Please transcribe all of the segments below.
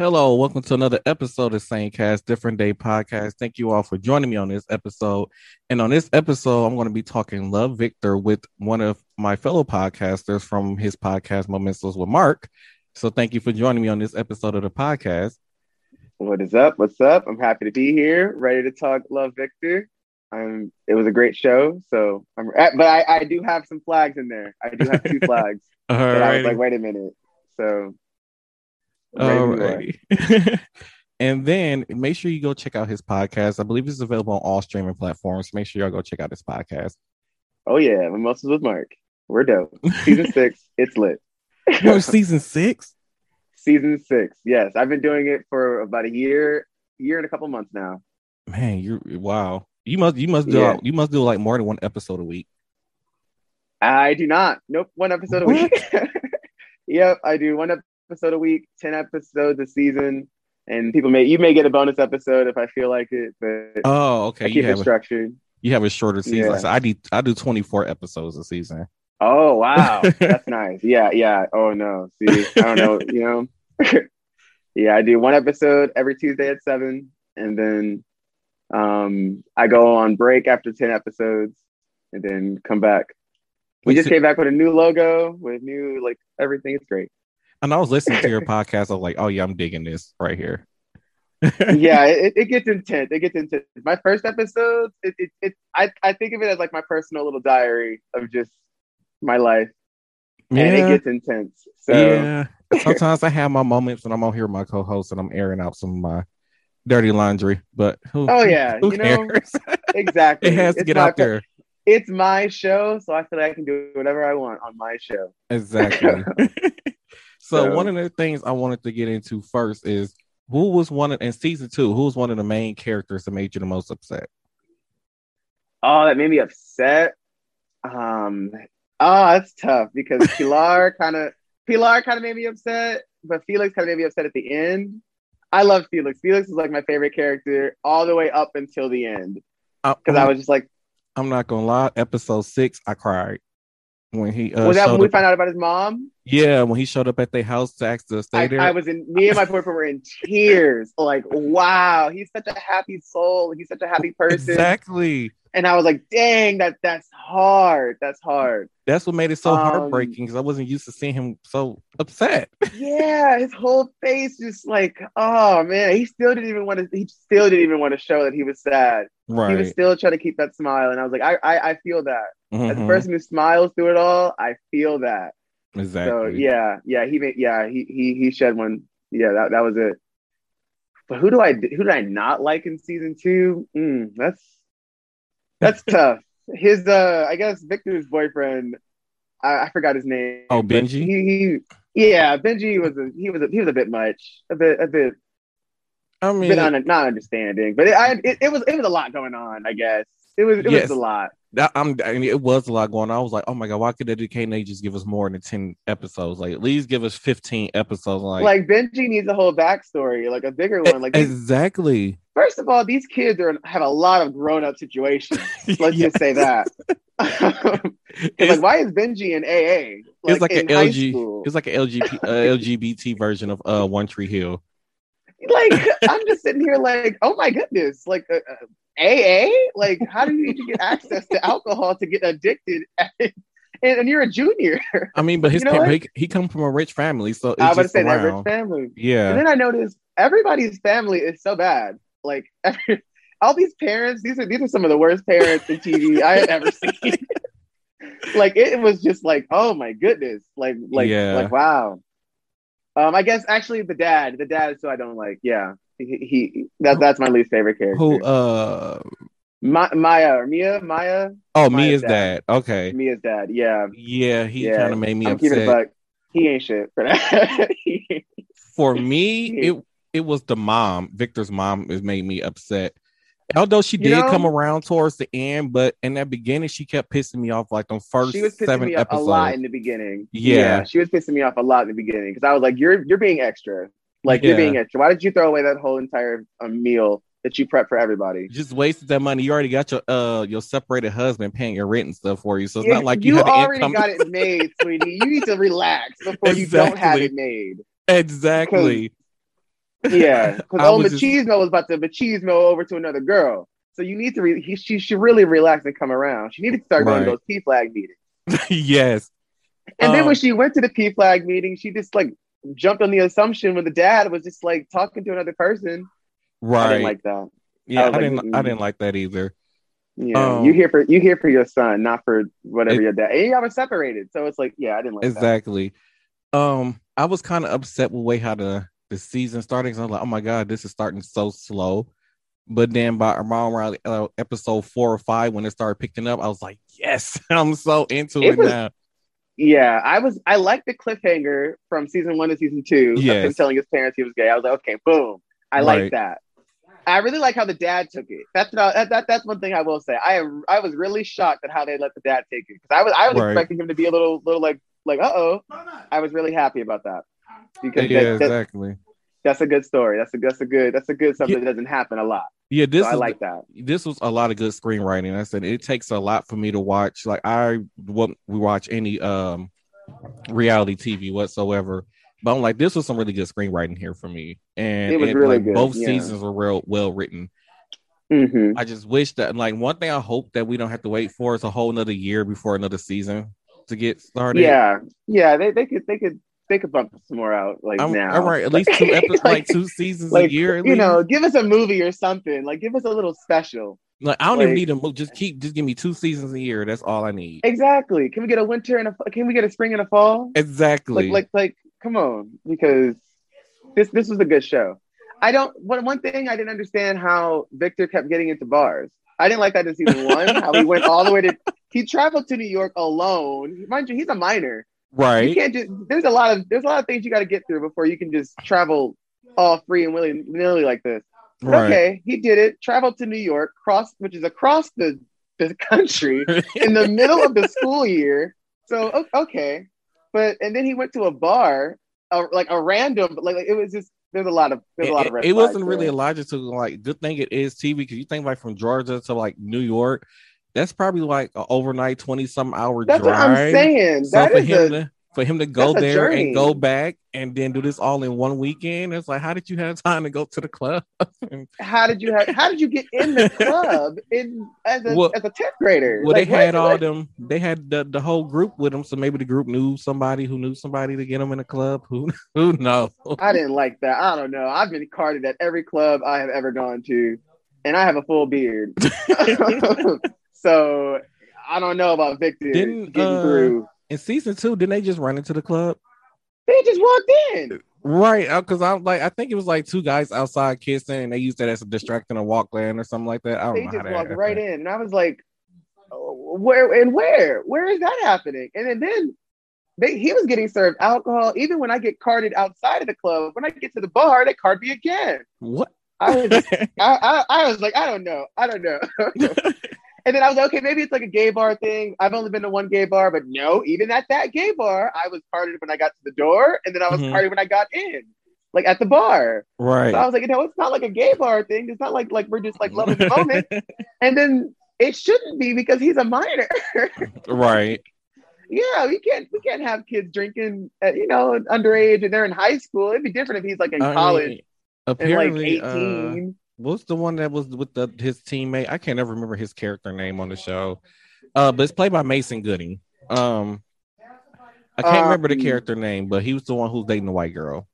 Hello, welcome to another episode of Same Cast Different Day Podcast. Thank you all for joining me on this episode. And on this episode, I'm going to be talking Love Victor with one of my fellow podcasters from his podcast Mementos with Mark. So thank you for joining me on this episode of the podcast. What is up? What's up? I'm happy to be here, ready to talk Love Victor. I'm, it was a great show. So, I'm, uh, but I, I do have some flags in there. I do have two flags. All But I was like, wait a minute. So, Alrighty. and then make sure you go check out his podcast. I believe it's available on all streaming platforms. Make sure y'all go check out his podcast. oh yeah, Mimosas with Mark. We're dope. Season six, it's lit. You're season six? Season six, yes. I've been doing it for about a year, year and a couple months now. Man, you're wow. You must you must do Yeah. you must do like more than one episode a week. I do not. Nope, one episode a week. yep, I do one episode a week, ten episodes a season, and people may you may get a bonus episode if I feel like it, but Oh, I okay. keep You it have a, structured. you have a shorter season. Yeah. So I do I do 24 episodes a season. Oh wow, that's nice. Yeah, yeah. Oh no, see, I don't know. You know, yeah, I do one episode every Tuesday at seven, and then um I go on break after ten episodes, and then come back. We just came back with a new logo, with new like everything. It's great. And I was listening to your podcast. I was like, oh yeah, I'm digging this right here. yeah, it, it gets intense. It gets intense. My first episode, it, it, it I, I think of it as like my personal little diary of just my life, and it gets intense. So yeah. Sometimes I have my moments when I'm on here with my co-host and I'm airing out some of my dirty laundry. But who, Oh, yeah, who you know, cares? exactly, it has to It's get out per- there. It's my show, so I feel like I can do whatever I want on my show. Exactly. So So- one of the things I wanted to get into first is who was one of in season two, who was one of the main characters that made you the most upset? Oh, that made me upset. Um, oh, that's tough because Pilar kind of Pilar kind of made me upset, but Felix kind of made me upset at the end. I love Felix. Felix is like my favorite character all the way up until the end because I was just like, I'm not gonna lie. Episode six, I cried when he uh, was that when we up- found out about his mom? yeah when he showed up at their house to ask to stay I, there. I was in. Me and my boyfriend were in tears. Like, wow, he's such a happy soul. He's such a happy person. exactly. And I was like, dang, that that's hard. That's hard. That's what made it so Um, heartbreaking because I wasn't used to seeing him so upset. yeah, his whole face just like, oh man, he still didn't even want to. He still didn't even want to show that he was sad. Right. He was still trying to keep that smile, and I was like, I, I, I feel that. As a Mhm. person who smiles through it all, I feel that. Exactly. So yeah, yeah, he made, yeah, he he he shed one. Yeah, that that was it. But who do I who did I not like in season two? Mm, that's that's tough. His uh, I guess Victor's boyfriend. I, I forgot his name. Oh, Benji? He, he yeah, Benji was a he was a, he was a bit much, a bit a bit I a mean, bit un, not understanding, but it, I it, it was it was a lot going on. I guess it was it Yes. was a lot. that, I'm. I mean, it was a lot going on. I was like, oh my god, why could Educate just give us more than ten episodes? Like, at least give us fifteen episodes. Like, Like, Benji needs a whole backstory, like a bigger one. Like these- exactly. First of all, these kids are have a lot of grown up situations. Let's Yeah. just say that. Like, why is Benji in AA? it's like an LG. school? It's like an LGBT uh, LGBT version of uh One Tree Hill. Like, I'm just sitting here, like, oh my goodness, like uh, uh, AA. Like, how do you need to get access to alcohol to get addicted? and, and you're a junior. I mean, but his You know pa- he, he come from a rich family, so it's I would say that rich family. Yeah. And then I noticed everybody's family is so bad. Like every, all these parents, these are these are some of the worst parents in TV I have ever seen. like it was just like, oh my goodness, like like Yeah. like wow. Um, I guess actually the dad, the dad, is who I don't like. Yeah, he, he that that's my least favorite character. Who? Uh. Ma- Maya or Mia? Maya? Oh, Maya's Mia's dad. dad. Okay. Mia's dad. Yeah, Yeah, he yeah. kind of made me I'm upset. He ain't shit for that. For me, it it was the mom. Victor's mom has made me upset. Although she You did know- come around towards the end, but in that beginning, she kept pissing me off like the first she was pissing seven me off episodes. a lot in the beginning. Yeah. she was pissing me off a lot in the beginning because I was like, "You're you're being extra. Like you're being extra. Why did you throw away that whole entire um, meal that you prep for everybody?" just wasted that money. You already got your uh your separated husband paying your rent and stuff for you, so it's Yeah, not like you, you already income. got it made, sweetie. You need to relax before you don't have it made. exactly. Yeah, because old Machismo just... was about to Machismo over to another girl. So you need to re- he, she should really relax and come around. She needed to start right. going to those PFLAG meetings. yes. And um, then when um, she went to the PFLAG meeting, she just like jumped on the assumption when the dad was just like talking to another person. Right. I didn't like that. Yeah, I, I didn't. mm I didn't like that either. Yeah, um, you here for you here for your son, not for whatever it, your dad. And y'all were separated, so it's like, yeah, I didn't like exactly. That. Um, I was kind of upset with way how the the season starting. So I was like, oh my god, this is starting so slow. But then by around, around uh, episode four or five, when it started picking up, I was like, yes, I'm so into it, it was, now. Yeah, I was. I liked the cliffhanger from season one to season two. Yes. Of him telling his parents he was gay. I was like, okay, boom. I right. like that. I really like how the dad took it. That's what I, that, that's one thing I will say. I I was really shocked at how they let the dad take it because I was I was right. expecting him to be a little little like like uh oh. I was really happy about that because yeah, that, exactly. That's a good story. That's a that's a good that's a good something yeah. that doesn't happen a lot. Yeah, this so I like that. This was a lot of good screenwriting. I said it takes a lot for me to watch. Like I won't we watch any um reality TV whatsoever but I'm like, this was some really good screenwriting here for me, and it was really like, good. Both yeah. seasons were real well written. Mm-hmm. I just wish that, like, one thing I hope that we don't have to wait for is a whole another year before another season to get started. Yeah, yeah, they, they could they could they could bump some more out like I'm, now. All right, at least two episodes, like, like, two seasons like, a year. you know, give us a movie or something. Like, give us a little special. Like I don't like, even need a movie. Just keep, just give me two seasons a year. That's all I need. Exactly. Can we get a winter and a? Can we get a spring and a fall? Exactly. Like, like, like come on, because this this was a good show. I don't. One one thing I didn't understand how Victor kept getting into bars. I didn't like that in season one. how he went all the way to. He traveled to New York alone. Mind you, he's a minor. Right. You can't just. There's a lot of there's a lot of things you got to get through before you can just travel all free and willy nilly like this. Right. Okay, he did it. Traveled to New York, cross which is across the the country in the middle of the school year. So okay, but and then he went to a bar, uh, like a random, like, like, it was just there's a lot of there's a lot of. It, it wasn't really a logic to like. Good thing it is TV because you think like from Georgia to like New York, that's probably like an overnight twenty some hour that's drive. That's what I'm saying. So that for him a, to for him to go there and go back and then do this all in one weekend. It's like, how did you have time to go to the club? how did you have? How did you get in the club in as a well, as a tenth grader? Well, like, they had all like... them. They had the, the whole group with them, so maybe the group knew somebody who knew somebody to get them in a the club. Who who knows? I didn't like that. I don't know. I've been carded at every club I have ever gone to, and I have a full beard. so I don't know about Victor didn't, getting uh, through in season two, didn't they just run into the club? They just walked in. Right, because uh, I'm like, I think it was like two guys outside kissing, and they used that as a distracting a in or something like that. I don't they know. They just walked right in, and I was like, oh, where and where? Where is that happening? And then, then they, he was getting served alcohol. Even when I get carded outside of the club, when I get to the bar, they card me again. What? I was, I, I, I was like, I don't know, I don't know. And then I was like, okay, maybe it's like a gay bar thing. I've only been to one gay bar, but no, even at that gay bar, I was carded when I got to the door, and then I was mm-hmm. carded when I got in, like at the bar. Right. So I was like, you know, it's not like a gay bar thing. It's not like like we're just like loving the moment. and then it shouldn't be because he's a minor. right. Yeah, we can't we can't have kids drinking at you know underage and they're in high school. It'd be different if he's like in I college. Mean, apparently, like 18. Uh what's the one that was with the his teammate? I can't ever remember his character name on the show. Uh, but it's played by Mason Gooding. Um, I can't remember the um, character name, but he was the one who's dating the white girl.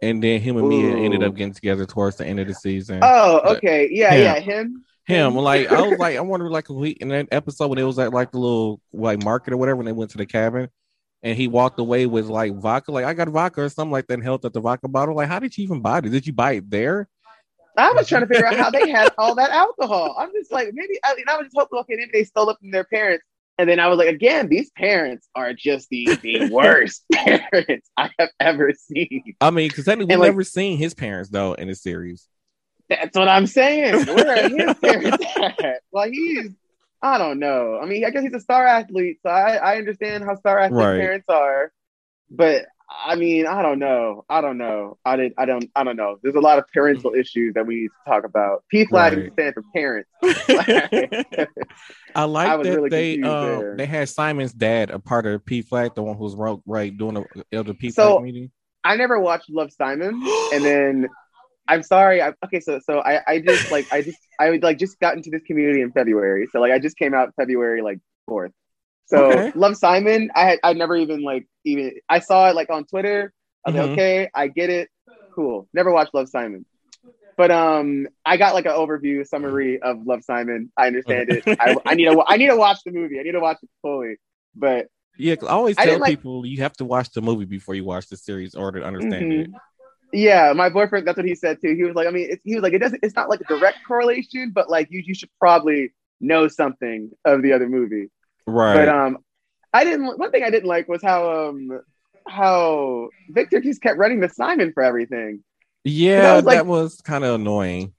And then him and. Mia ended up getting together towards the end of the season. Oh, okay, yeah, him, yeah, him. Him, like I was like, I wonder, like, we in that episode when it was at like the little like market or whatever, when they went to the cabin, and he walked away with like vodka. Like I got vodka or something like that and held up the vodka bottle. Like, how did you even buy it? Did you buy it there? I was trying to figure out how they had all that alcohol. I'm just like, maybe I, I was just hoping, okay, maybe they stole it from their parents. And then I was like, again, these parents are just the, the worst parents I have ever seen. I mean, because we've like, never seen his parents though in the series. That's what I'm saying. Where are his parents at? Well, he's I don't know. I mean, I guess he's a star athlete, so I, I understand how star athlete right. parents are. But I mean, I don't know. I don't know. I did. I don't. I don't know. There's a lot of parental issues that we need to talk about. PFLAG right. stands for parents. I like I that really they um, they had Simon's dad a part of PFLAG, the one who's right doing the, the PFLAG so, meeting. I never watched Love Simon, and then I'm sorry. I, okay, so so I I just like I just I would like just got into this community in February. So like I just came out February like fourth. So Okay. Love Simon, I had I never even like even I saw it like on Twitter. I was Mhm. like, okay, I get it. Cool. Never watched Love Simon. But um, I got like an overview summary of Love Simon. I understand it. I, I need to. I need to watch the movie. I need to watch it fully. But yeah, I always tell like- people you have to watch the movie before you watch the series or to understand it. Yeah, my boyfriend. That's what he said too. He was like, I mean, he was like, it doesn't. It's not like a direct correlation, but like you, you should probably know something of the other movie. Right. But um, I didn't. One thing I didn't like was how um how Victor just kept running to Simon for everything. yeah, was like- that was kind of annoying.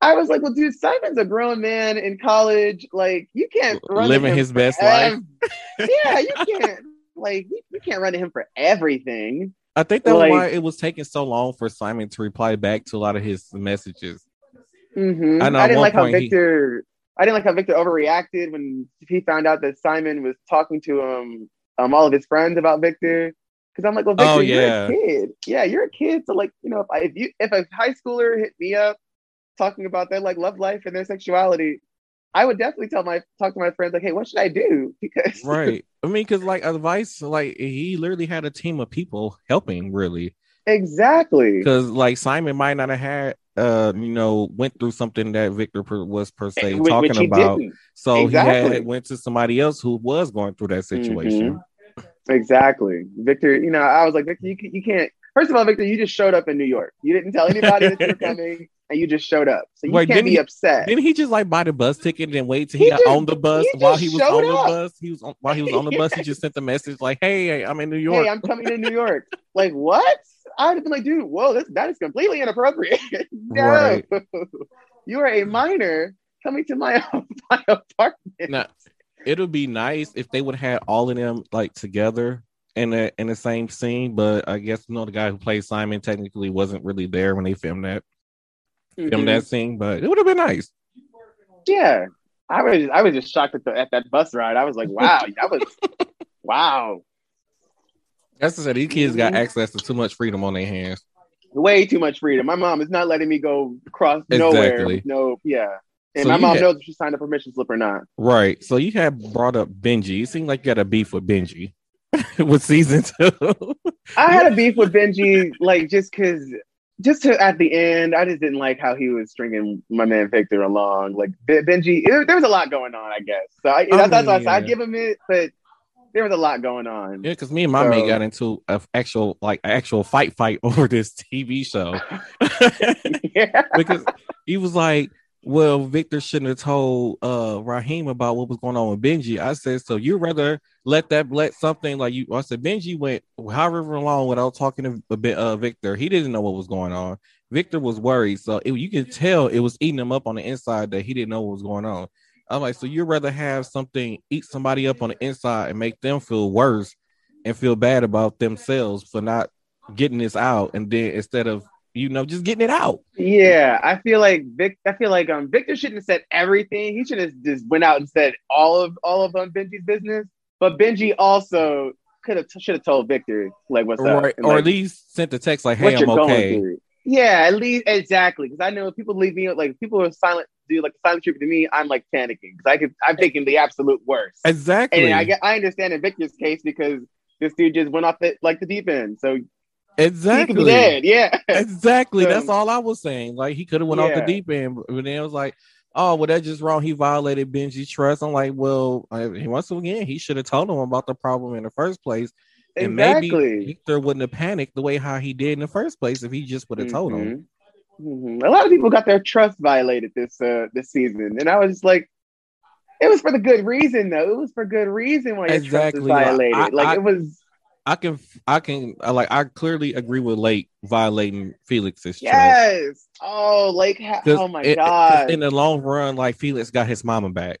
I was like, well, dude, Simon's a grown man in college. Like, you can't run Living his best life. yeah, you can't. Like, you, you can't run to him for everything. I think that's like- why it was taking so long for Simon to reply back to a lot of his messages. Mhm. I know I didn't like how point he- Victor. I didn't like how Victor overreacted when he found out that Simon was talking to um um all of his friends about Victor. Because I'm like, well, Victor, Oh, you're a kid. Yeah, you're a kid. So like, you know, if I, if you if a high schooler hit me up talking about their like love life and their sexuality, I would definitely tell my talk to my friends like, hey, what should I do? Because Right. I mean, because like advice, like he literally had a team of people helping, really. exactly. Because like Simon might not have had, uh, you know, went through something that Victor per, was per se Which- talking about. didn't. So he had went to somebody else who was going through that situation. Mhm. Exactly, Victor. You know, I was like, Victor, you, you can't. First of all, Victor, you just showed up in New York. You didn't tell anybody that you were coming, and you just showed up. So you Wait, can't be he- upset. Didn't he just like buy the bus ticket and then wait till He he, got just- on the bus he while he was on the bus? He was on, while he was on the bus. He just sent the message like, "Hey, I'm in New York." Hey, I'm coming to New York. like what? I'd have been like, dude, whoa, this that is completely inappropriate. no, Right. you are a minor coming to my my apartment. Now, it'll be nice if they would have all of them like together in the in the same scene, but I guess you know the guy who played Simon technically wasn't really there when they filmed that Mhm. filmed that scene, but it would have been nice. Yeah, I was I was just shocked at the at that bus ride. I was like, wow, that was wow, That's to say, these kids got Mhm. access to too much freedom on their hands. way too much freedom. My mom is not letting me go across nowhere. Exactly. with No, yeah. And So my mom had- knows if she signed a permission slip or not. Right. So you had brought up Benji. It seemed like you got a beef with Benji with season two. I had a beef with Benji, like just because, just to at the end, I just didn't like how he was stringing my man Victor along. Like Benji, it, there was a lot going on, I guess. So I, oh, that's, that's why I I'd give him it, but there was a lot going on. Yeah, because me and my mate So- got into a actual like actual fight fight over this TV show yeah. because he was like, "Well, Victor shouldn't have told uh Rahim about what was going on with Benji." I said, "So you rather let that let something like you?" I said, "Benji went however long without talking to a bit uh Victor. He didn't know what was going on. Victor was worried, so it, you could tell it was eating him up on the inside that he didn't know what was going on." I'm like, so you'd rather have something eat somebody up on the inside and make them feel worse and feel bad about themselves for not getting this out, and then instead of you know just getting it out. Yeah, I feel like Vic. I feel like um Victor shouldn't have said everything. He should have just went out and said all of all of um Benji's business. But Benji also could have should have told Victor like what's up, or, and, or like, at least sent the text like, "Hey, I'm okay." Yeah, at least exactly because I know if people leave me like people who are silent do like silent treatment to me. I'm like panicking because I could I'm thinking the absolute worst. Exactly. And I get I understand in Victor's case because this dude just went off the like the deep end, so exactly. could be dead. Yeah. Exactly. So- That's all I was saying. Like he could have went off the deep end, but then it was like, "Oh, well, that's just wrong. He violated Benji's trust." I'm like, "Well, I, once again, he should have told him about the problem in the first place, and maybe exactly. Victor wouldn't have panicked the way how he did in the first place if he just would have told him." Mhm. Mhm. A lot of people got their trust violated this uh this season, and I was just like, it was for the good reason though. It was for good reason why your trust Exactly. was violated. I- like I- it was I can, I can, I like, I clearly agree with Lake violating Felix's trust. yes. Oh, Lake. ha- oh my it- god. In the long run, like Felix got his mama back.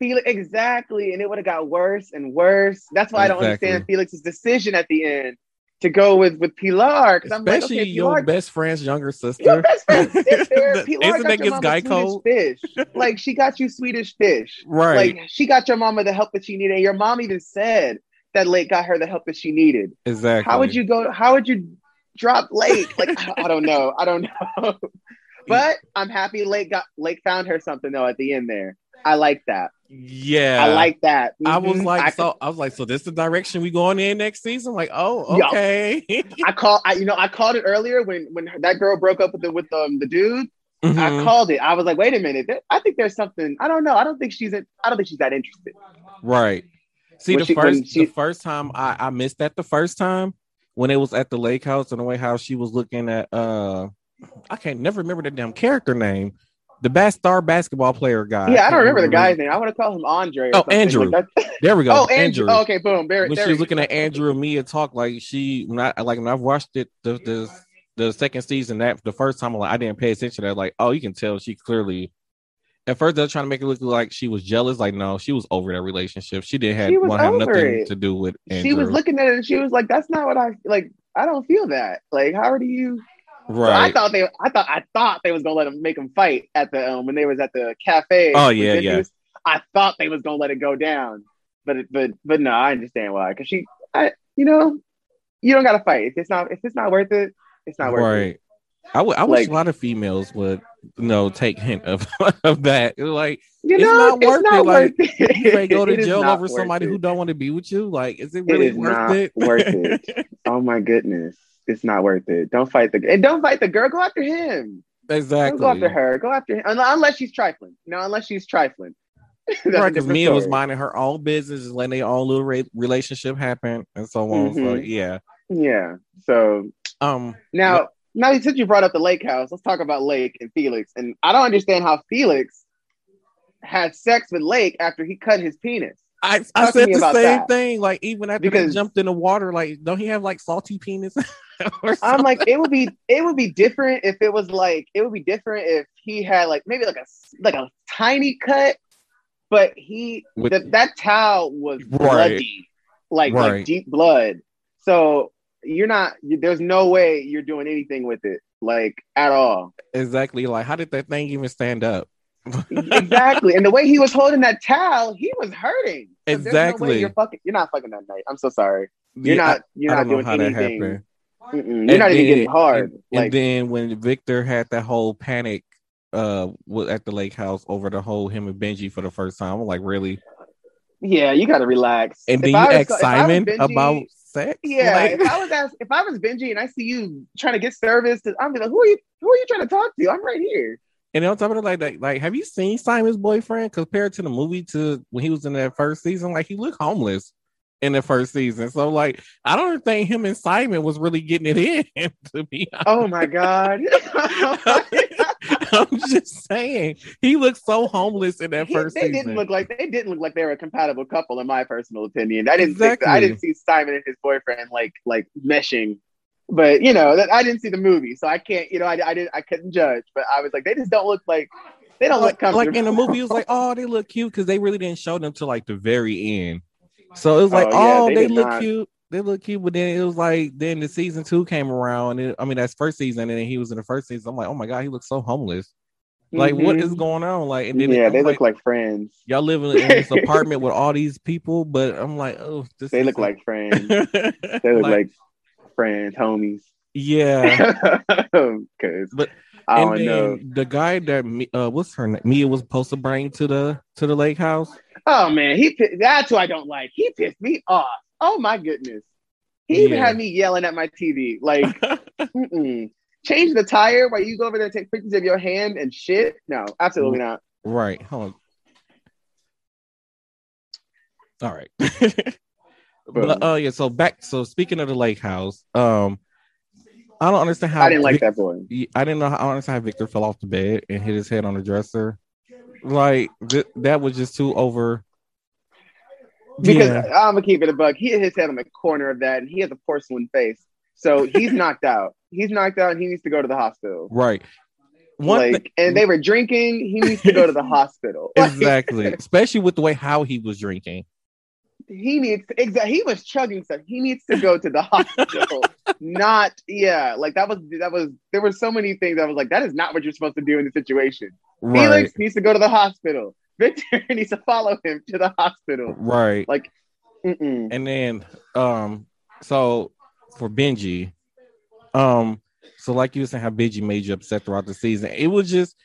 Felix exactly, and it would have got worse and worse. That's why I don't understand Felix's decision at the end to go with with Pilar because I'm like, Especially okay, your best friend's younger sister. your best friend's sister. Pilar Isn't got your mama guy Swedish fish. Like she got you Swedish fish. Right. Like she got your mama the help that she needed. And your mom even said that Lake got her the help that she needed. exactly. How would you go? How would you drop Lake? Like I, I don't know. I don't know. but I'm happy Lake got Lake found her something though at the end there. I like that. Yeah, I like that. I was Mhm. like, I, so I was like, so this is the direction we going in next season? Like, oh, okay. I call I you know I called it earlier when when that girl broke up with the with um, the dude. I Mhm. called it. I was like, wait a minute. I think there's something. I don't know. I don't think she's. In, I don't think she's that interested. Right. See, the she- first she- the first time I, I missed that the first time when it was at the lake house and the way how she was looking at uh I can't never remember the damn character name. The best star basketball player guy. yeah, I don't remember the guy's name. I want to call him Andre. Or Oh, something. Andrew. Like There we go. oh, Andrew. Oh, okay, boom. There, when there she was looking at Andrew and Mia talk, like she when I like when I've watched it the the the second season that the first time like I didn't pay attention to that. Like, oh, you can tell she clearly at first they're trying to make it look like she was jealous. Like, no, she was over that relationship. She didn't have She want to have nothing it. to do with Andrew. She was looking at it and she was like, "That's not what I like. I don't feel that. Like, how do you?" So I thought they. I thought. I thought they was gonna let him make him fight at the um, when they was at the cafe. Oh, yeah, yeah. was- I thought they was gonna let it go down, but it- but but no, I understand why. Cause she, I you know, you don't gotta fight if it's not if it's not worth it. It's not worth it. right. I would. I wish a lot of females would, you know, take hint of of that. Like, You It's know, not it's worth not it, like, worth it. you may go to jail over somebody it. who don't want to be with you. Like, is it It really is worth not it? worth it. Oh my goodness, it's not worth it. Don't fight the and don't fight the girl. Go after him. exactly. Don't go after her. Go after him. Unless she's trifling. No, unless she's trifling. Right, because Mia was story. minding her own business, just letting their own little re- relationship happen, and so on. So Mhm. yeah. Yeah. So Um. now, now since you brought up the lake house, let's talk about Lake and Felix. And I don't understand how Felix had sex with Lake after he cut his penis. I, I Talk to said the same that. thing. Like even after Because- they jumped in the water, like don't he have like salty penis? I'm like, it would be it would be different if it was like it would be different if he had like maybe like a like a tiny cut, but he With- that that towel was Right. bloody, like Right. like deep blood. So you're not you, there's no way you're doing anything with it like at all. exactly. Like how did that thing even stand up? exactly. And the way he was holding that towel, he was hurting. There's no Exactly. you're fucking. You're not fucking that night. I'm so sorry. You're Yeah, not. You're I not don't doing anything. You're And not even getting hard. And, like and then when Victor had that whole panic uh at the lake house over the whole him and Benji for the first time, I'm like, really? yeah, you got to relax. And If then you I ask Simon Benji- about sex? Yeah, Like- if I was asked, if I was Benji and I see you trying to get service, I'm be like, who are you? Who are you trying to talk to? I'm right here. And on top of it, like, like, like, have you seen Simon's boyfriend compared to the movie to when he was in that first season? Like, he looked homeless in the first season. So, like, I don't think him and Simon was really getting it in. To be oh honest, Oh my god. I'm just saying he looked so homeless in that He- first they season. didn't look like they didn't look like they were a compatible couple, in my personal opinion. I didn't think, I didn't see Simon and his boyfriend like like meshing, but you know that I didn't see the movie, so I can't. You know, I, I didn't I couldn't judge, but I was like, they just don't look like they don't look like, comfortable. like in the movie, it was like, oh, they look cute because they really didn't show them to like the very end. So it was oh, like, Oh, yeah, oh, they they, look not. cute. They look cute, but then it was like then the season two came around. And it, I mean, that's first season, and then he was in the first season. I'm like, oh my god, he looks so homeless. Like, what Mhm. is going on? Like, and then yeah, they like, look like friends. y'all live in this apartment with all these people, but I'm like, oh, this They look like friends. They look like, friends, homies. yeah. Because But- I and don't know. the guy that uh, what's her name? Mia was supposed to bring to the to the lake house. Oh man, he that's who I don't like. He pissed me off. Oh my goodness. He even had me yelling at my TV. Like, mm-mm. change the tire while you go over there and take pictures of your hand and shit. No, absolutely not. Right. Hold on. All right. but uh yeah, so back so speaking of the lake house, um I don't understand how I didn't like Vic- that boy. I didn't know how I don't understand how Victor fell off the bed and hit his head on the dresser. Like th- that was just too over Because Yeah, I'm gonna keep it a bug. He hit his head on the corner of that, and he has a porcelain face. So he's knocked out. He's knocked out. and He needs to go to the hospital. right. One like, thi- and they were drinking. He needs to go to the hospital. Exactly, especially with the way how he was drinking. he needs exactly. He was chugging stuff. He needs to go to the hospital. not yeah. Like that was that was. There were so many things. I was like, that is not what you're supposed to do in the situation. Right. Felix needs to go to the hospital. Victor needs to follow him to the hospital. Right. Mm-mm. And then um so for Benji, Um, so like you were saying, how Benji made you upset throughout the season. It was just,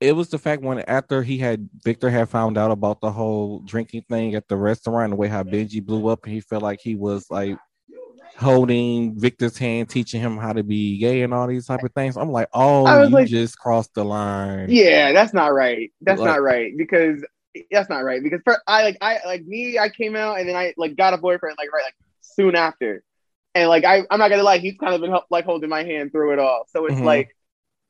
it was the fact when after he had Victor had found out about the whole drinking thing at the restaurant, the way how Benji blew up, and he felt like he was like holding Victor's hand, teaching him how to be gay and all these type of things. I'm like, oh, you like, just crossed the line. Yeah, that's not right. That's like, not right because that's not right because for, I like I like me, I came out and then I like got a boyfriend like right like soon after, and like I I'm not gonna lie, he's kind of been like holding my hand through it all. So it's mm-hmm. like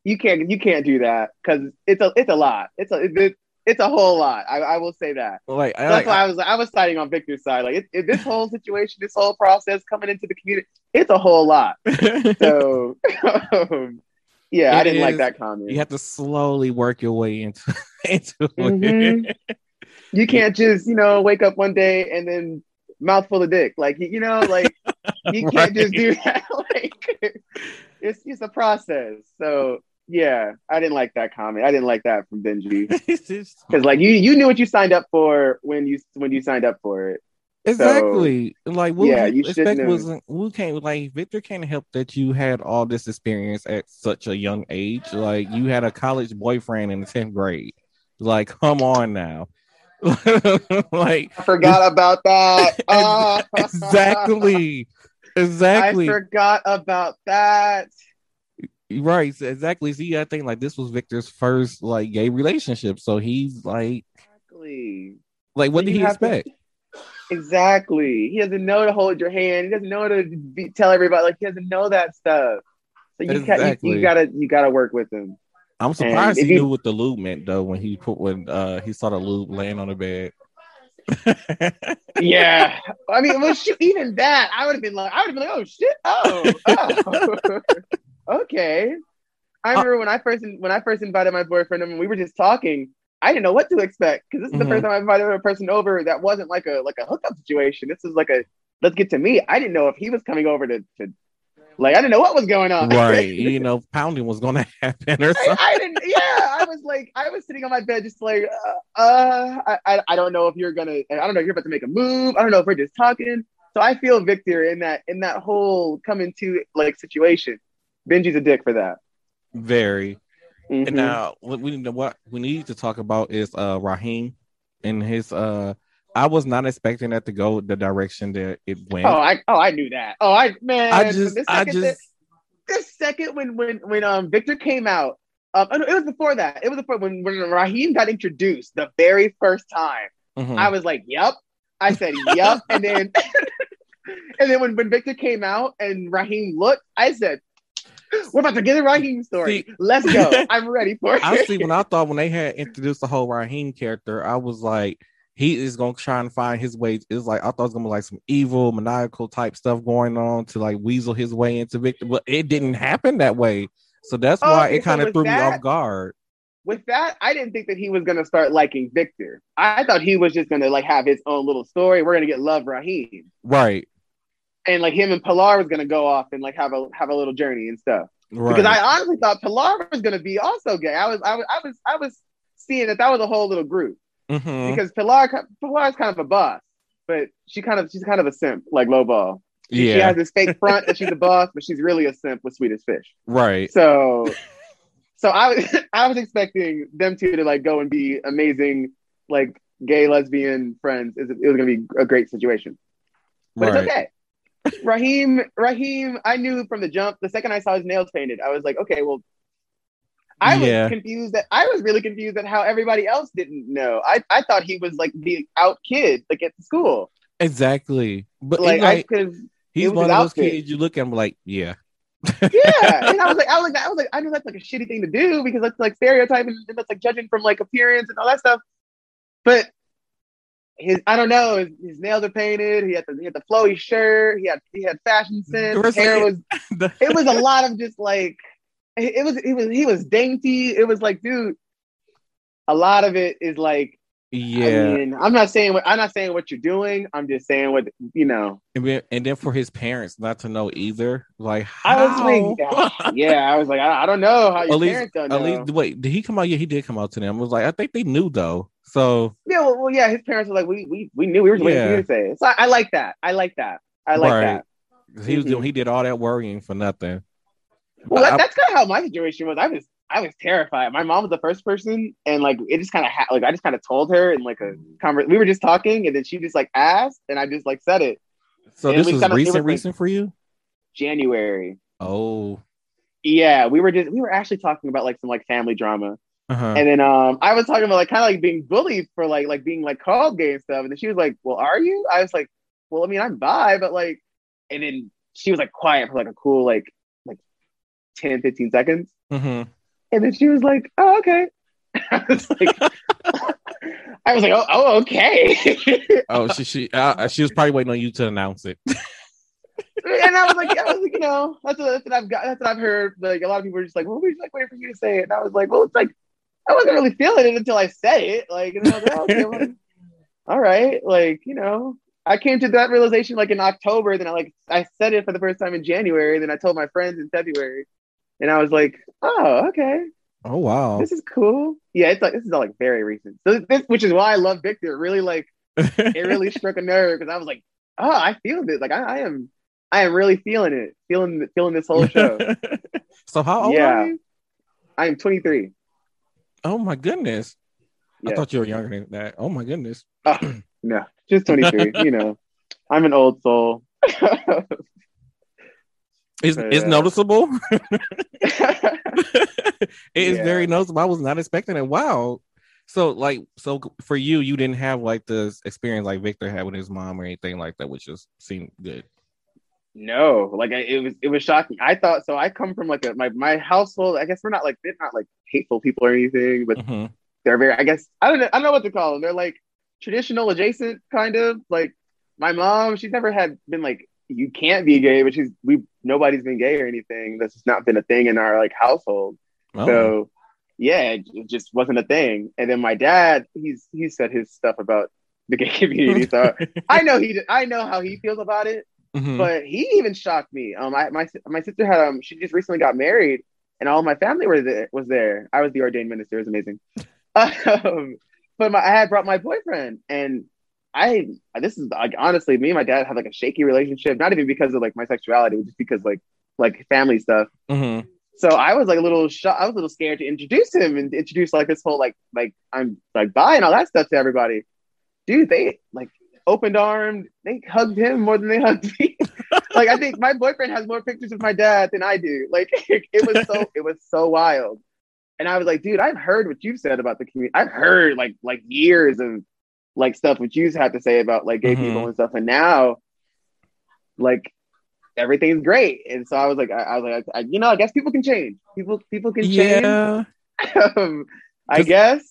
you can't you can't do that because it's a it's a lot. It's a it, it's a whole lot. I, I will say that. Like I, that's like, why I was I was siding on Victor's side. Like it, it, this whole situation, this whole process coming into the community, it's a whole lot. so um, yeah, I didn't is, like that comment. You have to slowly work your way into into mm-hmm. it. You can't just you know wake up one day and then mouthful of dick. Like you know, like you can't right. just do that. like it's it's a process. So yeah, I didn't like that comment. I didn't like that from Benji because like you you knew what you signed up for when you when you signed up for it. Exactly. So, like what yeah, you expect wasn't we can't like Victor can't help that you had all this experience at such a young age. Like you had a college boyfriend in the 10th grade. Like, come on now. like I forgot about that. Exactly. Ah. Exactly. I forgot about that. Right, exactly. See, I think like this was Victor's first like gay relationship, so he's like, exactly. Like, what so did he expect? To, exactly. He doesn't know to hold your hand. He doesn't know to be, tell everybody. Like, he doesn't know that stuff. So you, exactly. you, you gotta you gotta work with him. I'm surprised he you, knew what the lube meant though when he put when uh he saw the lube laying on the bed. yeah, I mean, well, shoot, even that, I would have been like, I would have been like, oh shit, oh, oh. okay. I uh, remember uh, when I first when I first invited my boyfriend and we were just talking. I didn't know what to expect because this is mm-hmm. the first time I invited a person over that wasn't like a like a hookup situation. This is like a let's get to me. I didn't know if he was coming over to, to like I didn't know what was going on. Right, you know, pounding was going to happen or something. I, I, didn't. Yeah, I was like, I was sitting on my bed, just like, uh, uh I, I don't know if you're gonna. I don't know if you're about to make a move. I don't know if we're just talking. So I feel Victor in that in that whole coming to like situation. Benji's a dick for that. Very. Mm-hmm. And now what we what we need to talk about is uh Rahim and his uh I was not expecting that to go the direction that it went. Oh, I oh I knew that. Oh, I man, I just I just this, this, second when when when um Victor came out, um it was before that. It was before when when Rahim got introduced the very first time. Mm-hmm. I was like, "Yep." I said, "Yep," and then and then when when Victor came out and Rahim looked, I said, we're about to get a Rahim story. See, Let's go. I'm ready for it. I see when I thought when they had introduced the whole Rahim character, I was like, he is gonna try and find his way. It's like I thought it was gonna be like some evil, maniacal type stuff going on to like weasel his way into Victor, but it didn't happen that way. So that's why okay, it kind of so threw that, me off guard. With that, I didn't think that he was gonna start liking Victor. I thought he was just gonna like have his own little story. We're gonna get love Rahim. Right and like him and Pilar was gonna go off and like have a have a little journey and stuff. Right. Because I honestly thought Pilar was gonna be also gay. I was I was I was I was seeing that that was a whole little group mm-hmm. because Pilar is kind of a boss, but she kind of she's kind of a simp like low ball. Yeah. She has this fake front that she's a boss, but she's really a simp with Swedish fish. Right. So so I was I was expecting them two to like go and be amazing like gay lesbian friends. It was gonna be a great situation. But right. it's okay. Rahim, Rahim, I knew from the jump. The second I saw his nails painted, I was like, okay, well, I yeah. was confused that I was really confused at how everybody else didn't know. I, I thought he was like the out kid, like at school. Exactly, but like, like I he's one of those kids you look at him like, yeah. yeah, and I was like, I was like, I was like, I know that's like a shitty thing to do because that's like stereotyping and that's like judging from like appearance and all that stuff. But his I don't know his, his, nails are painted. He had the he had the flowy shirt. He had he had fashion sense. His hair was it was a lot of just like it was it was he was dainty. It was like dude, a lot of it is like yeah. I mean, I'm not saying what I'm not saying what you're doing. I'm just saying what you know. And then, and then for his parents not to know either, like how? I was like, yeah, I was like, I, I don't know how your at least, parents don't know. At least, wait, did he come out? Yeah, he did come out to them. I was like, I think they knew though. So yeah, well, well yeah, his parents were like, we we we knew we were waiting for you to say it. So I, I, like that. I like that. I like right. that. He was mm-hmm. doing. He did all that worrying for nothing. Well, that, that's kind of how my situation was. I was I was terrified. My mom was the first person, and like it just kind of ha- like I just kind of told her in like a conversation. We were just talking, and then she just like asked, and I just like said it. So And this was it recent, like- recent for you. January. Oh, Yeah, we were just we were actually talking about like some like family drama, uh-huh. and then um I was talking about like kind of like being bullied for like like being like called gay and stuff, and then she was like, "Well, are you?" I was like, "Well, I mean, I'm bi, but like," and then she was like quiet for like a cool like like 10, 15 seconds. hmm And then she was like, "Oh, okay." I was like, I was like, "Oh, oh okay." Oh, she she uh, she was probably waiting on you to announce it. and I was like, I was like, you know, that's what, that's what I've got. That's what I've heard. Like a lot of people are just like, well, we're just like waiting for you to say it. And I was like, well, it's like I wasn't really feeling it until I said it. Like, and I was like, oh, okay, well, all right, like you know. I came to that realization like in October. Then I like I said it for the first time in January. Then I told my friends in February, and I was like, "Oh, okay, Oh wow. this is cool." Yeah, it's like this is all like very recent. So this, which is why I love Victor. Really like it really struck a nerve because I was like, oh, I feel this. Like I, I am, I am really feeling it, feeling feeling this whole show. so how old Yeah. are you? I am 23. Oh my goodness. I thought you were younger than that. Oh my goodness. Oh, no, just 23. you know, I'm an old soul. It's But, it's uh, noticeable. it is Yeah. very noticeable. I was not expecting it. Wow. So like so for you, you didn't have like the experience like Victor had with his mom or anything like that, which just seemed good. No, like I, it was, it was shocking. I thought so. I come from like a my my household. I guess we're not like they're not like hateful people or anything, but hmm they're very. I guess I don't know. I don't know what to call them. They're like traditional adjacent kind of like my mom. She's never had been like you can't be gay, but she's we nobody's been gay or anything. That's just not been a thing in our like household. Oh. So yeah, it, it just wasn't a thing. And then my dad, he's he said his stuff about the gay community. So I know he I know how he feels about it, Mhm. but he even shocked me. Um, I, my my sister had um she just recently got married, and all my family were there, was there. I was the ordained minister. It was amazing. Um, but my, I had brought my boyfriend, and I this is like honestly, me and my dad had like a shaky relationship. Not even because of like my sexuality, just because like like family stuff. Mhm. So I was like a little shocked. I was a little scared to introduce him and introduce like this whole like like I'm like bi and all that stuff to everybody. Dude, they like opened armed. They hugged him more than they hugged me. like I think my boyfriend has more pictures of my dad than I do. Like it was so it was so wild. And I was like, dude, I've heard what you've said about the community. I've heard like like years of like stuff what you've had to say about like gay Mhm. people and stuff. And now, like everything's great. And so I was like, I, I was like, I, you know, I guess people can change. People people can change. Yeah. um, I guess.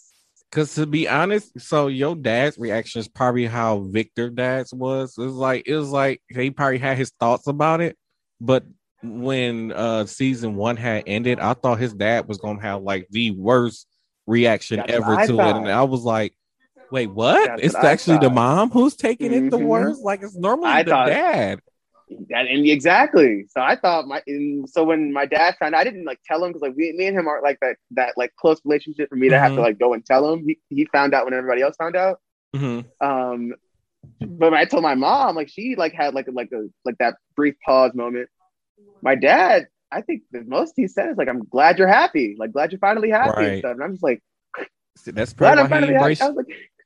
Cause to be honest, so your dad's reaction is probably how Victor dad's was. It was like it was like he probably had his thoughts about it, but when uh season one had ended, I thought his dad was gonna have like the worst reaction That's ever to it, and I was like, "Wait, what? That's it's what actually the mom who's taking it the Mhm. worst? Like it's normally I the thought- dad." That, and exactly. So I thought my and so when my dad found out, I didn't like tell him because like we, me and him aren't like that that like close relationship for me to have Mhm. to like go and tell him. He he found out when everybody else found out. hmm Um, but when I told my mom, like she like had like like a like that brief pause moment. My dad, I think the most he said is like, "I'm glad you're happy. Like glad you're finally happy and Right. stuff." And I'm just like, That's "Glad probably I'm why he embraced,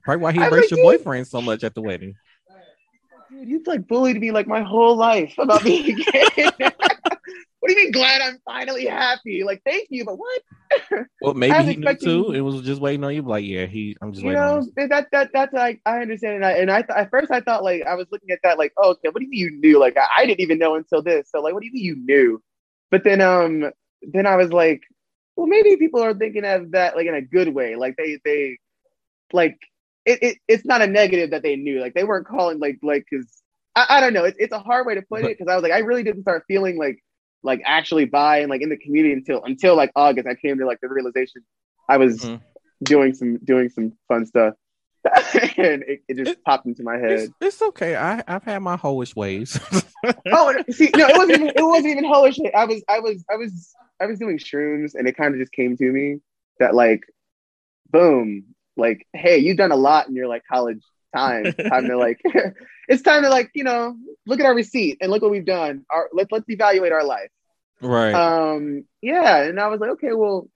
probably why he embraced your boyfriend so much at the wedding. Dude, you've like bullied me like my whole life about being gay. what do you mean glad I'm finally happy? Like, thank you, but what? Well, maybe he expecting- knew too. It was just waiting on you. Like, yeah, he. I'm just You waiting know, that that that's like I understand, and I and I th- at first I thought like I was looking at that like, oh, okay, what do you mean you knew? Like I, I didn't even know until this. So like, what do you mean you knew? But then um then I was like, well, maybe people are thinking of that like in a good way. Like they they like it, it it's not a negative that they knew. Like they weren't calling like like because I, I don't know. It's it's a hard way to put it because I was like I really didn't start feeling like like actually bi and like in the community until until like August. I came to like the realization I was Mhm. doing some doing some fun stuff, and it, it just It- popped into my head. It's, it's okay. I I've had my hoish ways. Oh, see, no, it wasn't. Even, it wasn't even hoish. I was, I was, I was, I was doing shrooms, and it kind of just came to me that like, boom, like, hey, you've done a lot in your like college time. Time to like, it's time to like, you know, look at our receipt and look what we've done. Our let's let's evaluate our life. Right. Um, yeah, and I was like, okay, well,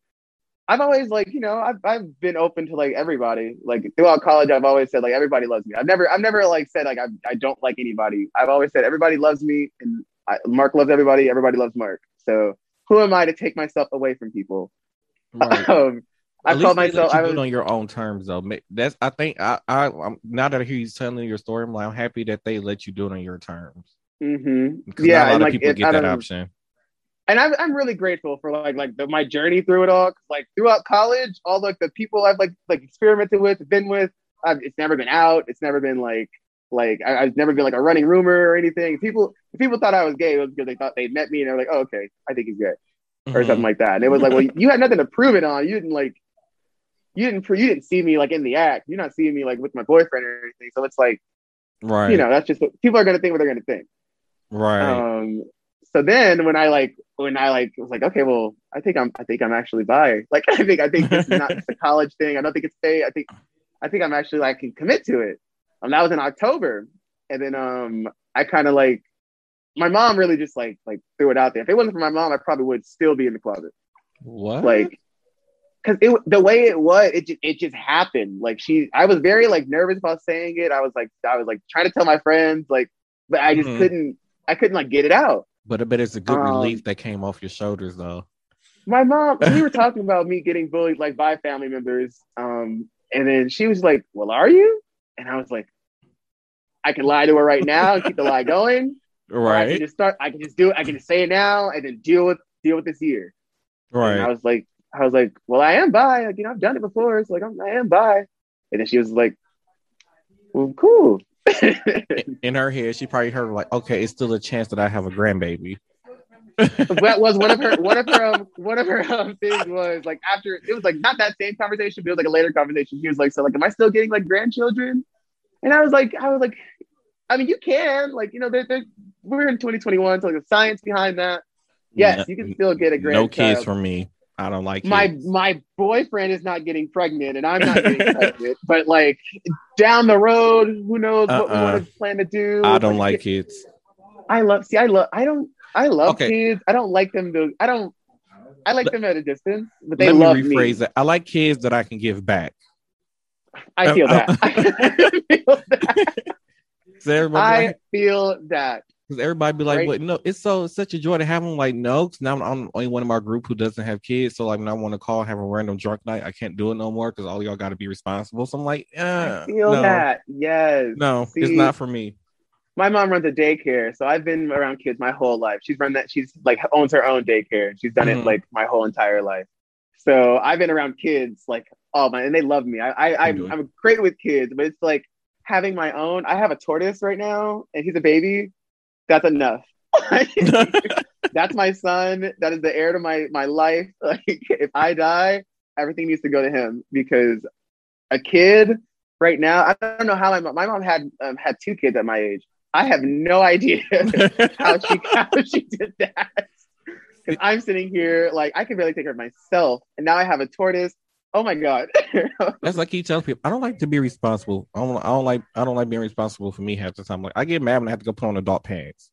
I've always like, you know, I've I've been open to like everybody. Like throughout college, I've always said like everybody loves me. I've never I've never like said like I I don't like anybody. I've always said everybody loves me, and I, Mark loves everybody. Everybody loves Mark. So who am I to take myself away from people? right. Um, I At called least let myself. you I was on your own terms, though. That's I think I I I'm, now that I hear you telling your story, I'm like I'm happy that they let you do it on your terms. Mm-hmm. Because yeah, a lot and of like people it, I get that option. and I'm I'm really grateful for like like the, my journey through it all. like throughout college, all like the people I've like like experimented with, been with, I've, it's never been out. It's never been like like I, I've never been like a running rumor or anything. People if people thought I was gay, it was because they thought they met me and they're like, oh, okay, I think he's gay or Mhm. something like that. And it was like, well, you had nothing to prove it on. You didn't like. You didn't, you didn't see me like in the act. You're not seeing me like with my boyfriend or anything. So it's like, Right. you know, that's just what people are gonna think what they're gonna think. Right. Um, so then when I like when I like was like, okay, well, I think I'm I think I'm actually bi. Like I think I think this is not just a college thing. I don't think it's fake. I think I think I'm actually like can commit to it. Um, that was in October, and then um, I kind of like my mom really just like like threw it out there. If it wasn't for my mom, I probably would still be in the closet. what? Like, cause it the way it was, it just, it just happened. Like she, I was very like nervous about saying it. I was like I was like trying to tell my friends like, but I just Mhm. couldn't. I couldn't like get it out. but I bet it's a good um, relief that came off your shoulders, though. my mom we were talking about me getting bullied like by family members um and then she was like well are you and i was like i can lie to her right now and keep the lie going or i can Right. just start i can just do it i can just say it now and then deal with deal with this year and i was like i was like well i am bi like, you know i've done it before it's like I'm, i am bi and then she was like well cool In her head, she probably heard like, okay, it's still a chance that I have a grandbaby. that was one of her one of her um, one of her um, things was like after it was like not that same conversation, but it was like a later conversation. She was like, "So like, am I still getting like grandchildren?" And I was like, I was like, I mean, you can like you know, they're, they're, we're in 2021, so like the science behind that. Yes, No- you can still get a grandchildren. No grandchild. kids from me. I don't like my kids. my boyfriend is not getting pregnant, and I'm not getting pregnant. But like down the road, who knows what we Uh-uh. want to plan to do? I don't like kids. I love. See, I love. I don't. I love Okay. kids. I don't like them to. I don't. I like Let- them at a distance, but they Let love me me. rephrase that. I like kids that I can give back. I feel Uh, that. I feel that. I feel that. Because everybody be like, Right. "What? No, it's so it's such a joy to have them." Like, no, 'cause now I'm, the only one in my group who doesn't have kids. So like, when I want to call, have a random drunk night, I can't do it no more because all y'all got to be responsible. So I'm like, uh, I feel no, that. Yes. no, it's not for me. My mom runs a daycare, so I've been around kids my whole life. She's run that. She's like owns her own daycare. She's done Mhm. it like my whole entire life. So I've been around kids like oh my, and they love me. I, I I'm, I'm great with kids, but it's like having my own. I have a tortoise right now, and he's a baby. That's enough. That's my son. That is the heir to my my life. Like if I die, everything needs to go to him because a kid right now. I don't know how my mom. My mom had um, had two kids at my age. I have no idea how she how she did that. Because I'm sitting here like I can barely take care of myself, and now I have a tortoise. Oh my god! That's like he tells people. I don't like to be responsible. I don't. I don't like. I don't like being responsible for me half the time. Like I get mad when I have to go put on adult pants.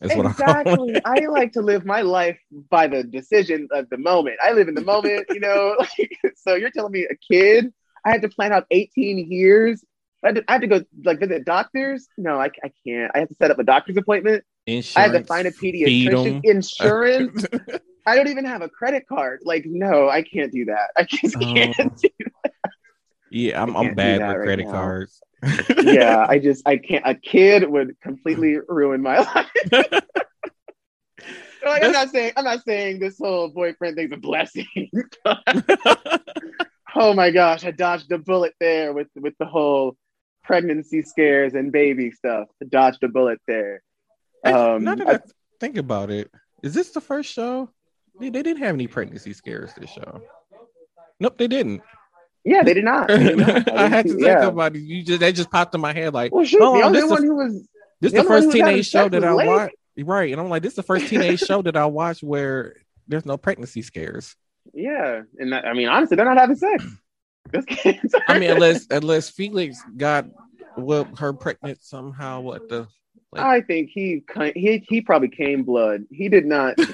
That's I exactly. it. I like to live my life by the decision of the moment. I live in the moment, you know. Like, so you're telling me a kid? I had to plan out 18 years. I had to, I had to go like visit doctors. No, I, I can't. I have to set up a doctor's appointment. Insurance. I had to find a pediatrician. Insurance. I don't even have a credit card. Like, no, I can't do that. I just can't. Oh. do yeah, I'm. I'm bad with right credit now. cards. yeah, I just I can't. A kid would completely ruin my life. like, I'm not saying I'm not saying this whole boyfriend thing's a blessing. oh my gosh, I dodged a bullet there with with the whole pregnancy scares and baby stuff. I dodged a bullet there. Um, now that I- I think about it, is this the first show? They, they didn't have any pregnancy scares this show. Nope, they didn't. yeah, they did not. They did not. I had to think yeah. about it. You just that just popped in my head like Well, shoot, Oh, the only this one is- who was this The the first who was having teenage show that I watched. Right, and I'm like, this is the first teenage show that I watched where there's no pregnancy scares. yeah, and that, I mean honestly, they're not having sex. Those kids are- I mean, unless unless Felix got well her pregnant somehow. What the Like, I think he he he probably came blood. He did not.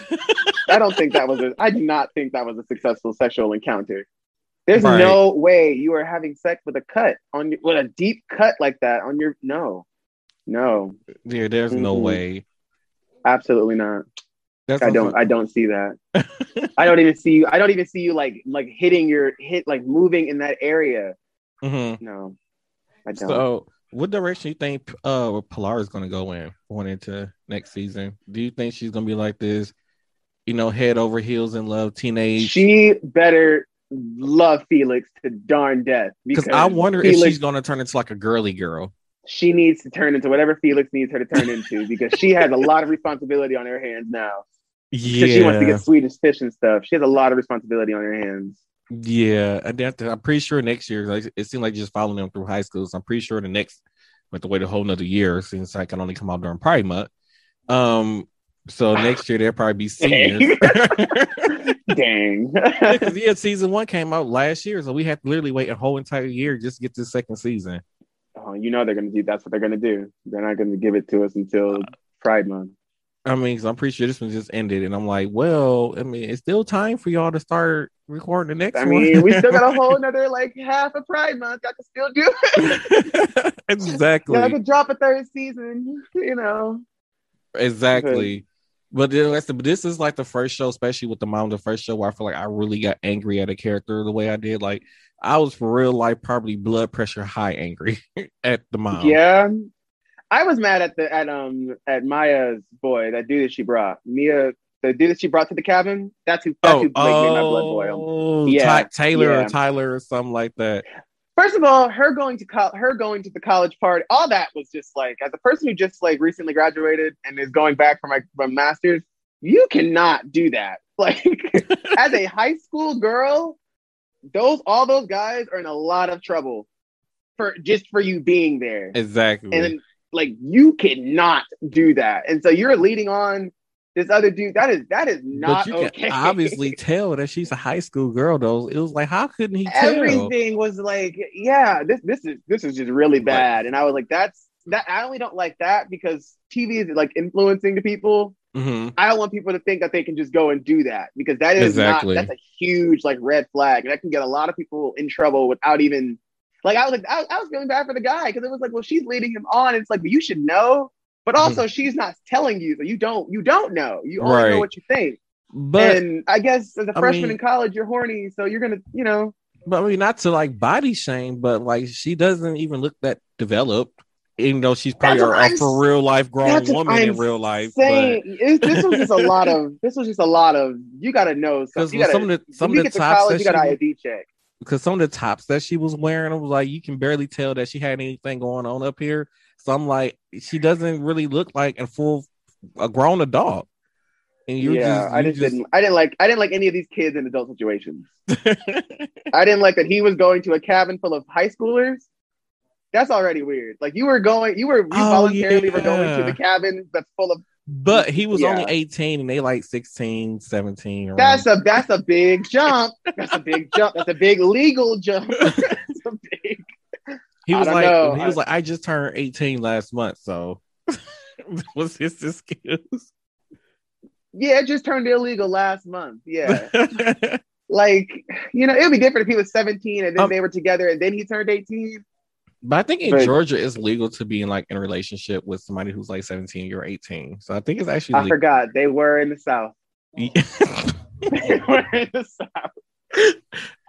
I don't think that was a. I do not think that was a successful sexual encounter. There's Right. no way you are having sex with a cut on with a deep cut like that on your no, no, yeah, there's no Mhm. way. absolutely not. That's I don't. I don't see that. I don't even see you. I don't even see you like like hitting your hit like moving in that area. Mm-hmm. No, I don't. So, what direction you think uh Pilar is going to go in going into next season? Do you think she's going to be like this, you know, head over heels in love teenage? she better love Felix to darn death Because I wonder if she's going to turn into like a girly girl. she needs to turn into whatever Felix needs her to turn into because she has a lot of responsibility on her hands now. Because she wants to get Swedish fish and stuff. She has a lot of responsibility on her hands. yeah. And then I'm pretty sure next year, like it seemed like just following them through high school. So I'm pretty sure the next, with the wait a whole nother year since I can only come out during Pride Month. Um, so next year they'll probably be seniors. Dang. Because yeah, season one came out last year, so we had to literally wait a whole entire year just to get the second season. oh, you know they're gonna do that's what they're gonna do. They're not gonna give it to us until uh, Pride Month. I mean, 'cause I'm pretty sure this one just ended, and I'm like, well, I mean, it's still time for y'all to start recording the next I one. mean, we still got a whole another like half of Pride Month. Got to still do it. exactly, Yeah, I could drop a third season, you know. exactly. But then that's the, this is like the first show, especially with the mom, the first show where I feel like I really got angry at a character the way I did. Like I was for real, life probably blood pressure high angry at the mom. Yeah. I was mad at the at um at Maya's boy, that dude that she brought. Mia the dude that she brought to the cabin. That's who that's Oh, who made my blood boil. oh, Yeah, Ty- Taylor or. Tyler or something like that. First of all, her going to co- her going to the college party, all that was just like as a person who just like recently graduated and is going back for my from masters, you cannot do that. Like as a high school girl, those all those guys are in a lot of trouble for just for you being there. Exactly. and then, like you cannot do that and so you're leading on this other dude that is that is not but you okay can obviously tell that she's a high school girl, though. It was like, how couldn't he tell? everything was like yeah this this is this is just really bad and i was like that's that i only don't like that because tv is like influencing the people hmm i don't want people to think that they can just go and do that because that is Exactly. not that's a huge like red flag and that can get a lot of people in trouble without even like i was like i, I was feeling bad for the guy because it was like well she's leading him on it's like well, you should know but mm-hmm. also she's not telling you so you don't you don't know you only Right. know what you think But and i guess as a freshman mean- in college you're horny so you're gonna you know but I mean, not to like body shame, but like she doesn't even look that developed, even though she's probably a, what a I'm for real life grown woman in real life. saying it, this was just a lot of this was just a lot of you got to know Because something. Some of the some of the tops college, that you got an ID check. because some of the tops that she was wearing, I was like, you can barely tell that she had anything going on up here. So I'm like, she doesn't really look like a full a grown adult. And you're yeah, just, I you just, didn't. I didn't like. I didn't like any of these kids in adult situations. I didn't like that he was going to a cabin full of high schoolers. That's already weird. Like you were going, you were you Oh, voluntarily were going to the cabin that's full of. but he was Yeah. only 18 and they like 16, 17. around. That's a that's a big jump. That's a big jump. That's a big legal jump. big. He was like, know. he was like, I just turned 18 last month, so was his excuse. Yeah, it just turned illegal last month. Yeah. like you know it would be different if he was 17 and then Um, they were together and then he turned 18 but I think in But- Georgia, it's legal to be in like in a relationship with somebody who's like 17, you're 18. So I think it's actually i legal. forgot they were in the south they were in the south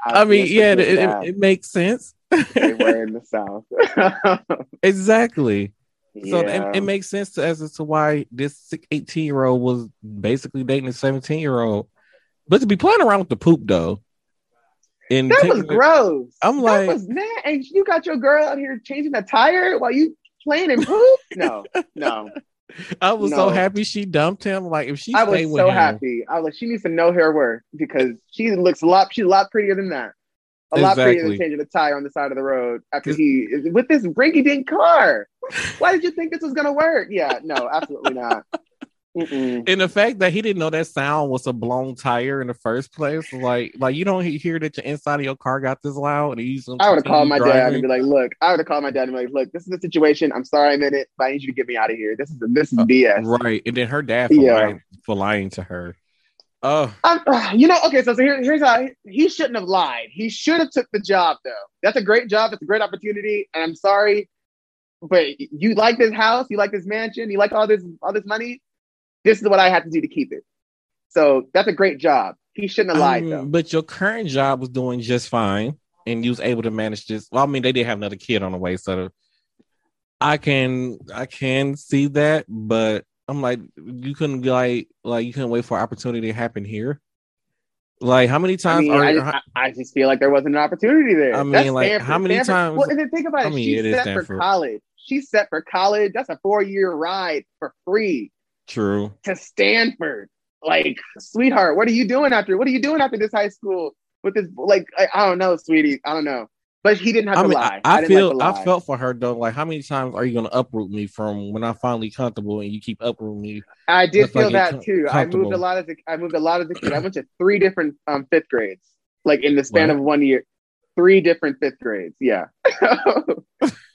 I mean, yeah, it, it, it makes sense. They were in the south exactly. So it, it makes sense to, as to why this 18 year old was basically dating a 17 year old. But to be playing around with the poop though, and that was gross I'm that like- was mad and you got your girl out here changing a tire while you playing in poop no no I was so happy she dumped him. Like if she i was so him, happy i was like she needs to know her worth because she looks a lot she's a lot prettier than that a lot prettier than changing a tire on the side of the road after he with this rinky dink car. Why did you think this was gonna work? Yeah, no, absolutely not. Mm-mm. And the fact that he didn't know that sound was a blown tire in the first place, like, like you don't hear that your inside of your car got this loud. And he's I would have called my dad and be like, "Look, I would have called my dad and be like, look, this is the situation. I'm sorry I'm in it, but I need you to get me out of here. This is this is Uh, BS." right? And then her dad for, Yeah. lying, for lying to her. Oh, I'm, you know, okay, so, so here, here's how he shouldn't have lied. He should have took the job though. That's a great job. That's a great opportunity. And I'm sorry, but you like this house, you like this mansion, you like all this all this money. This is what I have to do to keep it. So that's a great job. He shouldn't have lied um, though. but your current job was doing just fine, and you was able to manage this. Well, I mean, they did have another kid on the way, so I can I can see that, but I'm like, you couldn't like like you couldn't wait for opportunity to happen here. Like, how many I times mean, are I, just, I, I just feel like there wasn't an opportunity there. I mean, That's like, Stanford. how many Stanford- times- Well, and then think about it. I mean, She's it is set for college. She's set for college. That's a four year ride for free. True? to Stanford. Like, sweetheart, what are you doing after? What are you doing after this high school with this? Like, I, I don't know, sweetie. I don't know. But he didn't have I to mean, lie. I, I feel like to I felt for her though. Like, how many times are you gonna uproot me from when I'm finally comfortable and you keep uprooting me? I did like feel that too. I moved a lot as a, I moved a lot as a kid. I went to three different um, fifth grades, like in the span of one year. Three different fifth grades. Yeah. so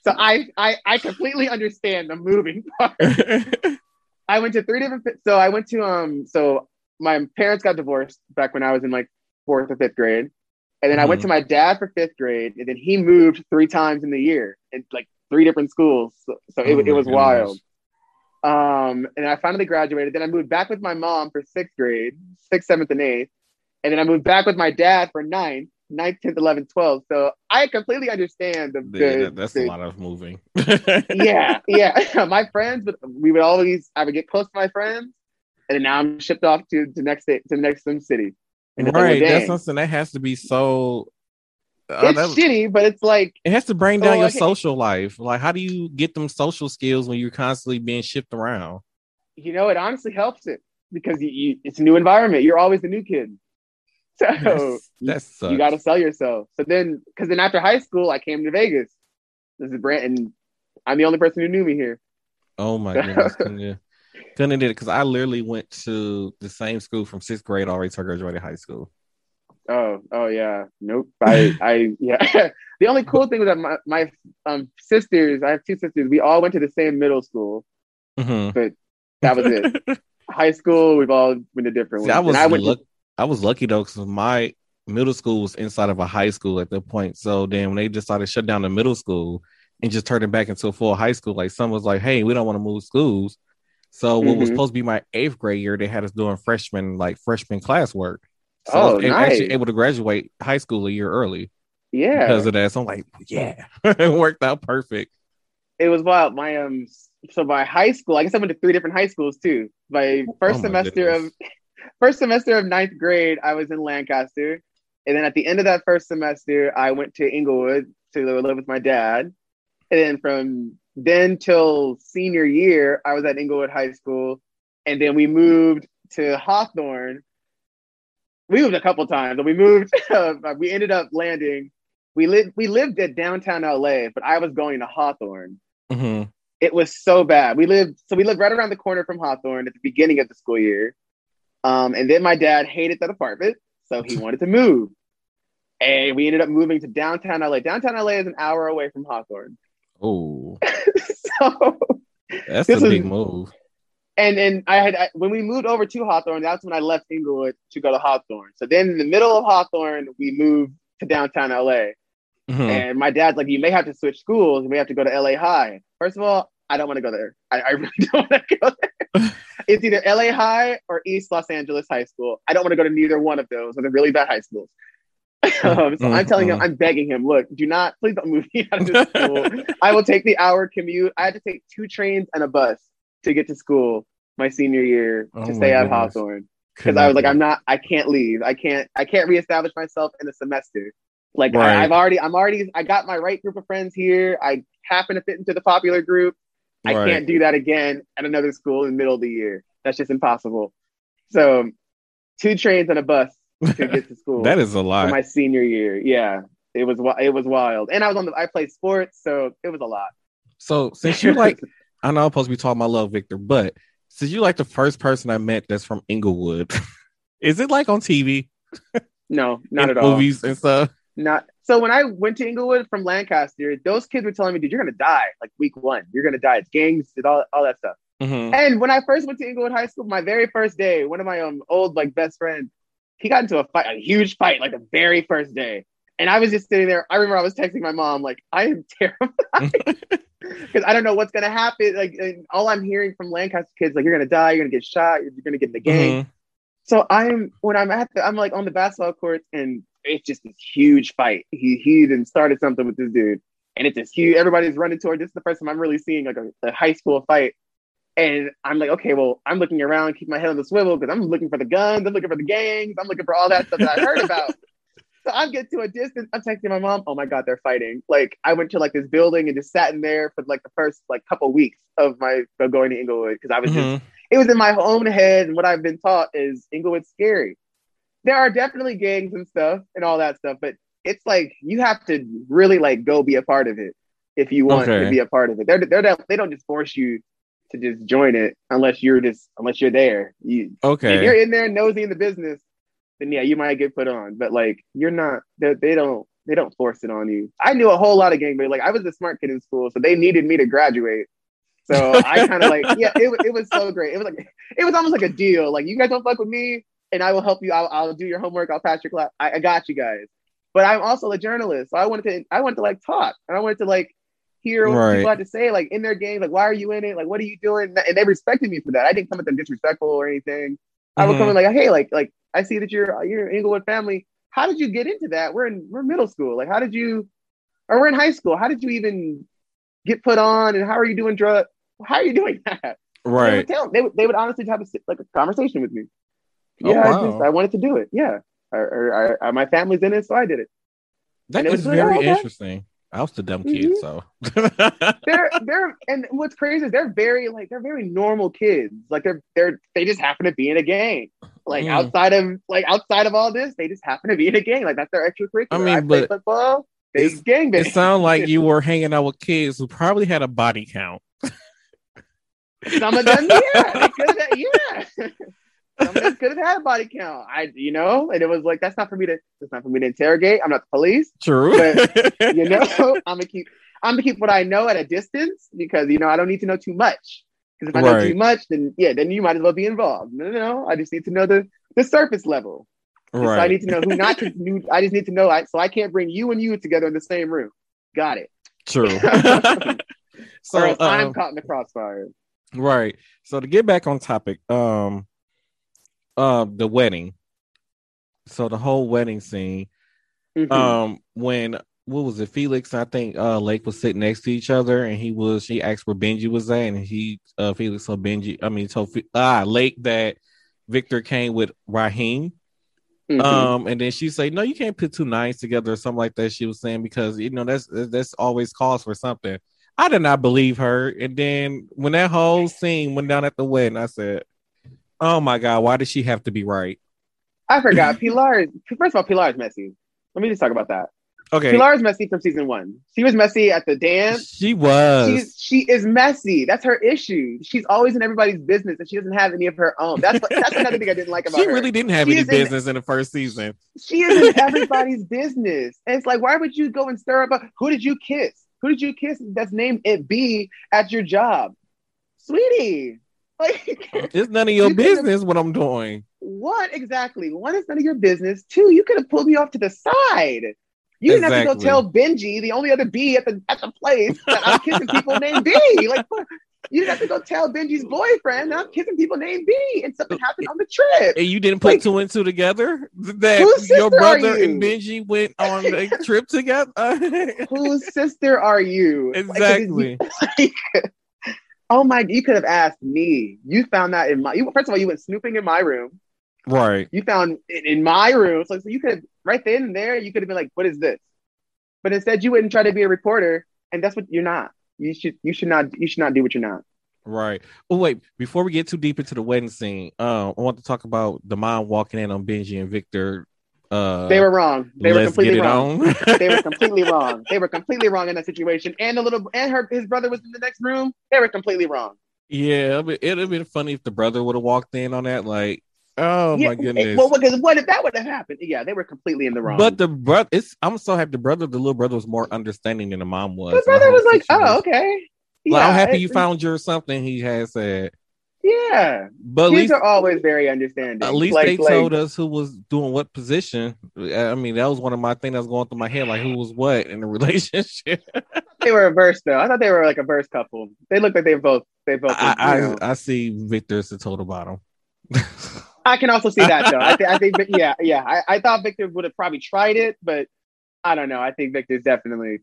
I, I I completely understand the moving part. I went to three different. So I went to um. So my parents got divorced back when I was in like fourth or fifth grade, and then I went to my dad for fifth grade, and then he moved three times in the year in like three different schools. So, so Oh it, it was goodness. wild. Um, and I finally graduated. Then I moved back with my mom for sixth grade, sixth, seventh, and eighth, and then I moved back with my dad for ninth, ninth, tenth, eleventh, twelfth. So I completely understand the. Yeah, the- that's the- a lot of moving. yeah, yeah. my friends, but we would always I would get close to my friends, and then now I'm shipped off to the next to the next City. And like, right. well, That's something that has to be so. uh, it's shitty, but it's like it has to bring down Oh, your social life. Like, how do you get them social skills when you're constantly being shipped around? you know, it honestly helps it because you, you it's a new environment. You're always the new kid, so That's, you got to sell yourself. So then, because then after high school, I came to Vegas. This is Brent, and I'm the only person who knew me here. Oh my goodness, couldn't did it because I literally went to the same school from sixth grade all the way till I graduated high school. Oh, oh yeah. Nope. I, I, yeah. the only cool thing was that my, my um sisters, I have two sisters. We all went to the same middle school. Mhm. But that was it. High school, we've all been to different See, ones. I was and I went. luck- I was lucky though because my middle school was inside of a high school at that point. So then when they decided to shut down the middle school and just turn it back into a full high school, like some was like, "Hey, we don't want to move schools." So what was Mhm. supposed to be my eighth grade year, they had us doing freshman like freshman classwork. So Oh, I was a- actually able to graduate high school a year early yeah, because of that. So I'm like, yeah, it worked out perfect. it was wild. My um, so my high school. I guess I went to three different high schools too. My first Oh, my semester goodness. of first semester of ninth grade, I was in Lancaster, and then at the end of that first semester, I went to Inglewood to live with my dad, and then from then till senior year, I was at Inglewood High School, and then we moved to Hawthorne. We moved a couple times, and we moved. we ended up landing. We lived. We lived at downtown LA, but I was going to Hawthorne. hmm It was so bad. We lived. So we lived right around the corner from Hawthorne at the beginning of the school year. Um, and then my dad hated that apartment, so he wanted to move. And we ended up moving to downtown LA. Downtown LA is an hour away from Hawthorne. Oh, so that's a is- big move. and and I had I, when we moved over to Hawthorne, that's when I left Inglewood to go to Hawthorne. So then in the middle of Hawthorne, we moved to downtown LA. Mhm. And my dad's like, you may have to switch schools. You may have to go to LA High. First of all, I don't want to go there. I, I really don't want to go there. it's either LA High or East Los Angeles High School. I don't want to go to neither one of those. They're really bad high schools. um, so I'm telling him, I'm begging him, look, do not, please don't move me out of this school. I will take the hour commute. I had to take two trains and a bus to get to school my senior year Oh to stay at goodness. Hawthorne because I was like. I'm not, I can't leave. I can't, I can't reestablish myself in a semester. Like Right. I, I've already, I'm already, I got my right group of friends here. I happen to fit into the popular group. I can't do that again at another school in the middle of the year. That's just impossible. So, two trains and a bus to get to school that is a for lot. my senior year. Yeah, it was it was wild, and I was on the, I played sports, so it was a lot. So since you like, I know I'm supposed to be talking about love, Victor, but since you like the first person I met that's from Inglewood. Is it like on TV? No, not In at all. Movies and stuff. Not so when I went to Inglewood from Lancaster, those kids were telling me, dude, you're gonna die like week one. You're gonna die. It's gangs, it's all, all that stuff. Mhm. And when I first went to Inglewood High School, my very first day, one of my um old like best friends, he got into a fight, a huge fight, like the very first day. And I was just sitting there. I remember I was texting my mom, like, I am terrified because I don't know what's gonna happen. Like, and all I'm hearing from Lancaster kids, like, you're gonna die, you're gonna get shot, you're gonna get in the gang. Mhm. So I'm when I'm at the I'm like on the basketball court and it's just this huge fight. He he then started something with this dude, and it's this huge. Everybody's running toward. This is the first time I'm really seeing like a, a high school fight, and I'm like, okay, well, I'm looking around, keep my head on the swivel because I'm looking for the guns, I'm looking for the gangs, I'm looking for all that stuff that I heard about. So I'm getting to a distance. I'm texting my mom. Oh my god, they're fighting! Like I went to like this building and just sat in there for like the first like couple weeks of my of going to Inglewood because I was just Mhm. it was in my own head and what I've been taught is Inglewood's scary. There are definitely gangs and stuff and all that stuff, but it's like you have to really like go be a part of it if you want Okay. to be a part of it. They're they're they don't just force you to just join it unless you're just unless you're there. You if Okay. you're in there nosy in the business, then yeah, you might get put on. But like you're not they, they don't they don't force it on you. I knew a whole lot of gang but Like I was a smart kid in school, so they needed me to graduate. So I kind of like, yeah, it, it was so great. It was like, it was almost like a deal. Like, you guys don't fuck with me, and I will help you. I'll, I'll do your homework. I'll pass your class. I, I got you guys. But I'm also a journalist, so I wanted to, I wanted to like talk, and I wanted to like hear what Right. people had to say, like in their game, like why are you in it? Like what are you doing? And they respected me for that. I didn't come at them disrespectful or anything. I would come mm-hmm. in like, hey, like, like I see that you're you're an Inglewood family. How did you get into that? We're in we're middle school. Like, how did you, or we're in high school? How did you even get put on? And how are you doing drug? How are you doing that? They would Right. tell. They would, they would honestly have a, like a conversation with me. Oh, Yeah, I, just, I wanted to do it. Yeah, my family's in it, so I did it. That And it is was like, very oh, okay. interesting. I was the dumb kid, Mhm. so They're they're and what's crazy is they're very like they're very normal kids. Like they're they're they just happen to be in a gang. Like Mm. outside of like outside of all this, they just happen to be in a gang. Like that's their extracurricular. I mean, play but football. They gang it sounded like you were hanging out with kids who probably had a body count. Some of them, yeah, they could have, yeah. Some of them could have had a body count. I, you know, and it was like that's not for me to. That's not for me to interrogate. I'm not the police. True. You know, I'm gonna keep. I'm gonna keep what I know at a distance because you know I don't need to know too much. Because if I know too much, then yeah, then you might as well be involved. No, no, no. I just need to know the the surface level. So I need to know who not to. who- I just need to know. I, so I can't bring you and you together in the same room. Got it. True. so I'm um, caught in the crossfire. right. So to get back on topic, um, uh, the wedding. So the whole wedding scene. Mhm. um when what was it felix i think uh lake was sitting next to each other and he was she asked where benji was at and he uh felix told benji i mean told ah lake that victor came with rahim Mhm. um and then she said no you can't put two nines together or something like that she was saying because you know that's that's always calls for something i did not believe her and then when that whole scene went down at the wedding i said oh my god why did she have to be right I forgot. Pilar. is- First of all, Pilar is messy. Let me just talk about that. okay Pilar is messy from season one. She was messy at the dance. she was She's she is messy. That's her issue. She's always in everybody's business, and she doesn't have any of her own. That's that's another thing I didn't like about she her. really didn't have She any is in- business in the first season. She is in everybody's business. And it's like, why would you go and stir up? A, who did you kiss? Who did you kiss? That's named it B at your job, sweetie. Like, It's none of your You business what I'm doing. what exactly? One is none of your business. Two, you could have pulled me off to the side. You didn't have to go tell Benji, the only other B at the at the place, that I'm kissing people named B. Like, you didn't have to go tell Benji's boyfriend that I'm kissing people named B, and something happened on the trip. And you didn't put Like- two and two together that your brother and? Benji went on a trip together. Whose sister are you? Like, exactly. oh my! You could have asked me. You found that in my. You, first of all, you went snooping in my room. Right. You found it in my room. So, so you could have right then and there. You could have been like, "What is this?" But instead, you wouldn't try to be a reporter, and that's what you're not. You should. You should not. You should not do what you're not. Right. Oh wait, before we get too deep into the wedding scene, uh, I want to talk about the mom walking in on Benji and Victor. Uh, They were wrong. They were completely wrong. They were completely wrong. They were completely wrong in that situation. And the little and her his brother was in the next room. They were completely wrong. Yeah, it'd have been funny if the brother would have walked in on that. Like, oh Yeah, my goodness. Well, because what if that would have happened? Yeah, they were completely in the wrong. But the brother, it's I'm so happy the brother, the little brother was more understanding than the mom was. the brother was like, situation. "Oh, okay." Like, I'm happy you found your something. He has said, Yeah, but kids least are always very understanding. at least Like- they like, told us who was doing what position. I mean, that was one of my things that was going through my head, like who was what in the relationship. they were a verse though. I thought they were like a verse couple. They looked like they both they both. I. I I see Victor as the total bottom. I can also see that though. I, th- I think, yeah, yeah. I, I thought Victor would have probably tried it, but I don't know. I think Victor's definitely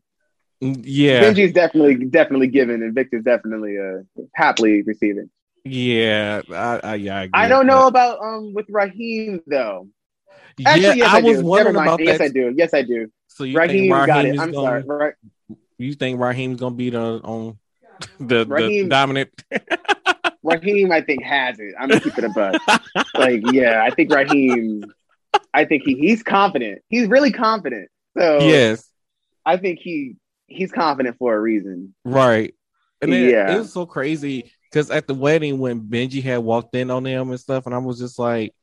yeah, Benji's definitely definitely given, and Victor's definitely uh happily receiving. Yeah, I, I yeah. I, I don't know that. about um with Rahim though. Yeah, yes, I, I, was do. wondering about Yes, that. I do. Yes, I do. So you Rahim think Rahim got it. I'm going? sorry. Ra- You think Rahim's gonna be the on the, the dominant? Rahim, I think has it. I'm gonna keep it a buck. like, yeah, I think Rahim. I think he he's confident. He's really confident. So yes, I think he he's confident for a reason. right. And then Yeah. it was so crazy because at the wedding when Benji had walked in on them and stuff, and I was just like,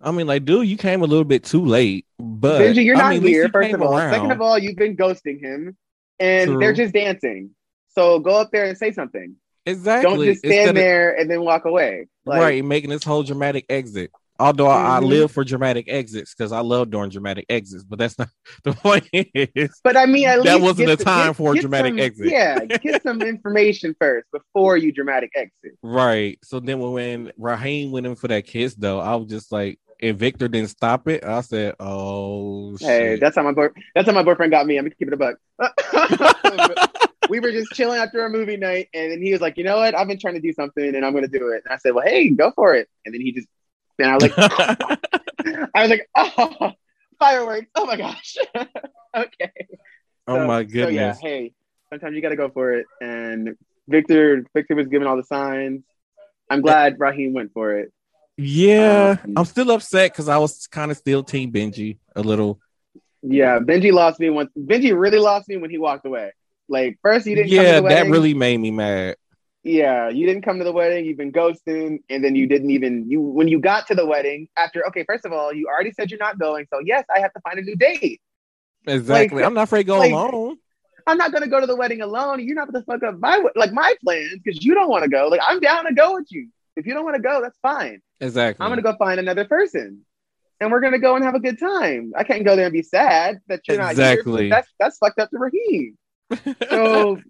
I mean, like, dude, you came a little bit too late. But Benji, you're I not mean, here. First of all, around. second of all, you've been ghosting him, and True. they're just dancing. So go up there and say something. exactly. Don't just Instead stand of- there and then walk away. Like, right, making this whole dramatic exit. Although I, I mm-hmm. live for dramatic exits because I love doing dramatic exits, but that's not the point. Is But I mean, at That wasn't get the time get- for a dramatic some- exit. Yeah, get some information first before you dramatic exit. right. So then when, when Rahim went in for that kiss, though, I was just like, and Victor didn't stop it. I said, "Oh Hey, shit!" that's how my boy. That's how my boyfriend got me. I'm gonna keep it a buck. we were just chilling after a movie night, and then he was like, "You know what? I've been trying to do something, and I'm gonna do it." And I said, "Well, hey, go for it." And then he just, and I was like, I was like, "Oh, fireworks! Oh my gosh!" okay. oh So- my so goodness. yeah, hey, sometimes you got to go for it. And Victor, Victor was giving all the signs. I'm glad Rahim went for it. Yeah, Um, I'm still upset because I was kind of still Team Benji a little. Yeah, Benji lost me once. Benji really lost me when he walked away. Like first, he didn't. come to Yeah, that really made me mad. Yeah, you didn't come to the wedding. You've been ghosting, and then you didn't even you when you got to the wedding. After okay, first of all, you already said you're not going. So yes, I have to find a new date. Exactly. Like- I'm not afraid to go like- alone. I'm not gonna go to the wedding alone. You're not gonna fuck up my like my plans because you don't want to go. Like I'm down to go with you. If you don't want to go, that's fine. Exactly. I'm gonna go find another person, and we're gonna go and have a good time. I can't go there and be sad that you're not Exactly. That's that's fucked up to Rahim. So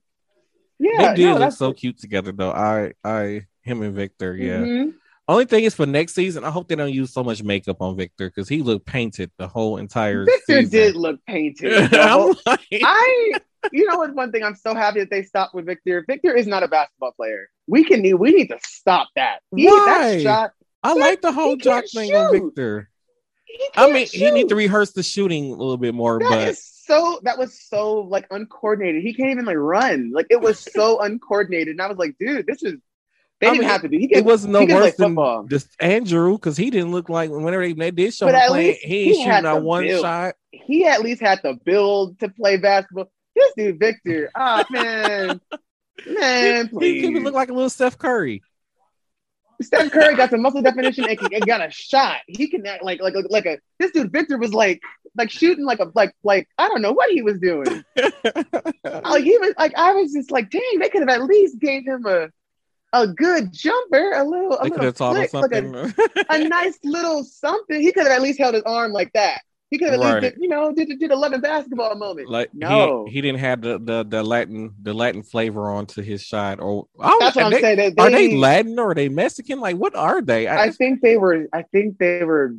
yeah, they did no, look so cute together, though. I, I, him and Victor. Yeah. Mhm. Only thing is for next season, I hope they don't use so much makeup on Victor because he looked painted the whole entire Victor season. did look painted. Whole- like, I, you know what? One thing I'm so happy that they stopped with Victor. Victor is not a basketball player. We can need we need to stop that. He, Why? That shot. I like the whole jock thing on shoot. Victor. I mean, he need to rehearse the shooting a little bit more, That but so. That was so like uncoordinated. He can't even like run. Like it was so uncoordinated. And I was like, dude, this is. They I didn't mean, have to do. He it could, was no he worse than just Andrew because he didn't look like whenever they, they did show him playing, he ain't shooting had out one build. shot. he at least had the build to play basketball. This dude, Victor, ah man, man, please. He even look like a little Steph Curry. Steph Curry got some muscle definition and, and got a shot. He can act like like like, a this dude Victor was like like shooting like a like like I don't know what he was doing. Like he was like I was just like, dang, they could have at least gave him a a good jumper, a little a they little have taught him flick, like something. a, a nice little something. He could have at least held his arm like that. He could have at Right. least did, you know did did a London basketball moment. like No. he, he didn't have the, the the Latin the Latin flavor onto his shot. Or oh, I That's what I'm they, saying. They, Are they Latin or are they Mexican? Like what are they? I, I think they were. I think they were.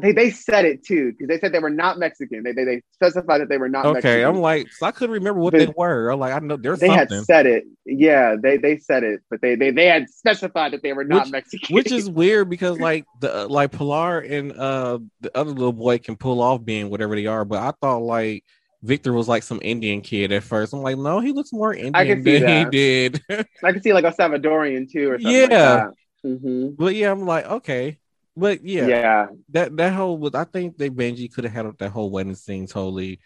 They they said it too because they said they were not Mexican. They they, they specified that they were not. okay, Mexican. I'm like so I couldn't remember what But they were. I'm like I know there's they had said it. Yeah, they they said it, but they they, they had specified that they were not Which- Mexican. which is weird because like the like Pilar and uh the other little boy can pull off being whatever they are, but I thought like Victor was like some Indian kid at first. I'm like, no, he looks more Indian I can than see he did. I can see like a Salvadorian too, or something Yeah. like that. hmm but yeah, I'm like, okay. But yeah, Yeah. that that whole was I think they Benji could have handled that whole wedding scene totally,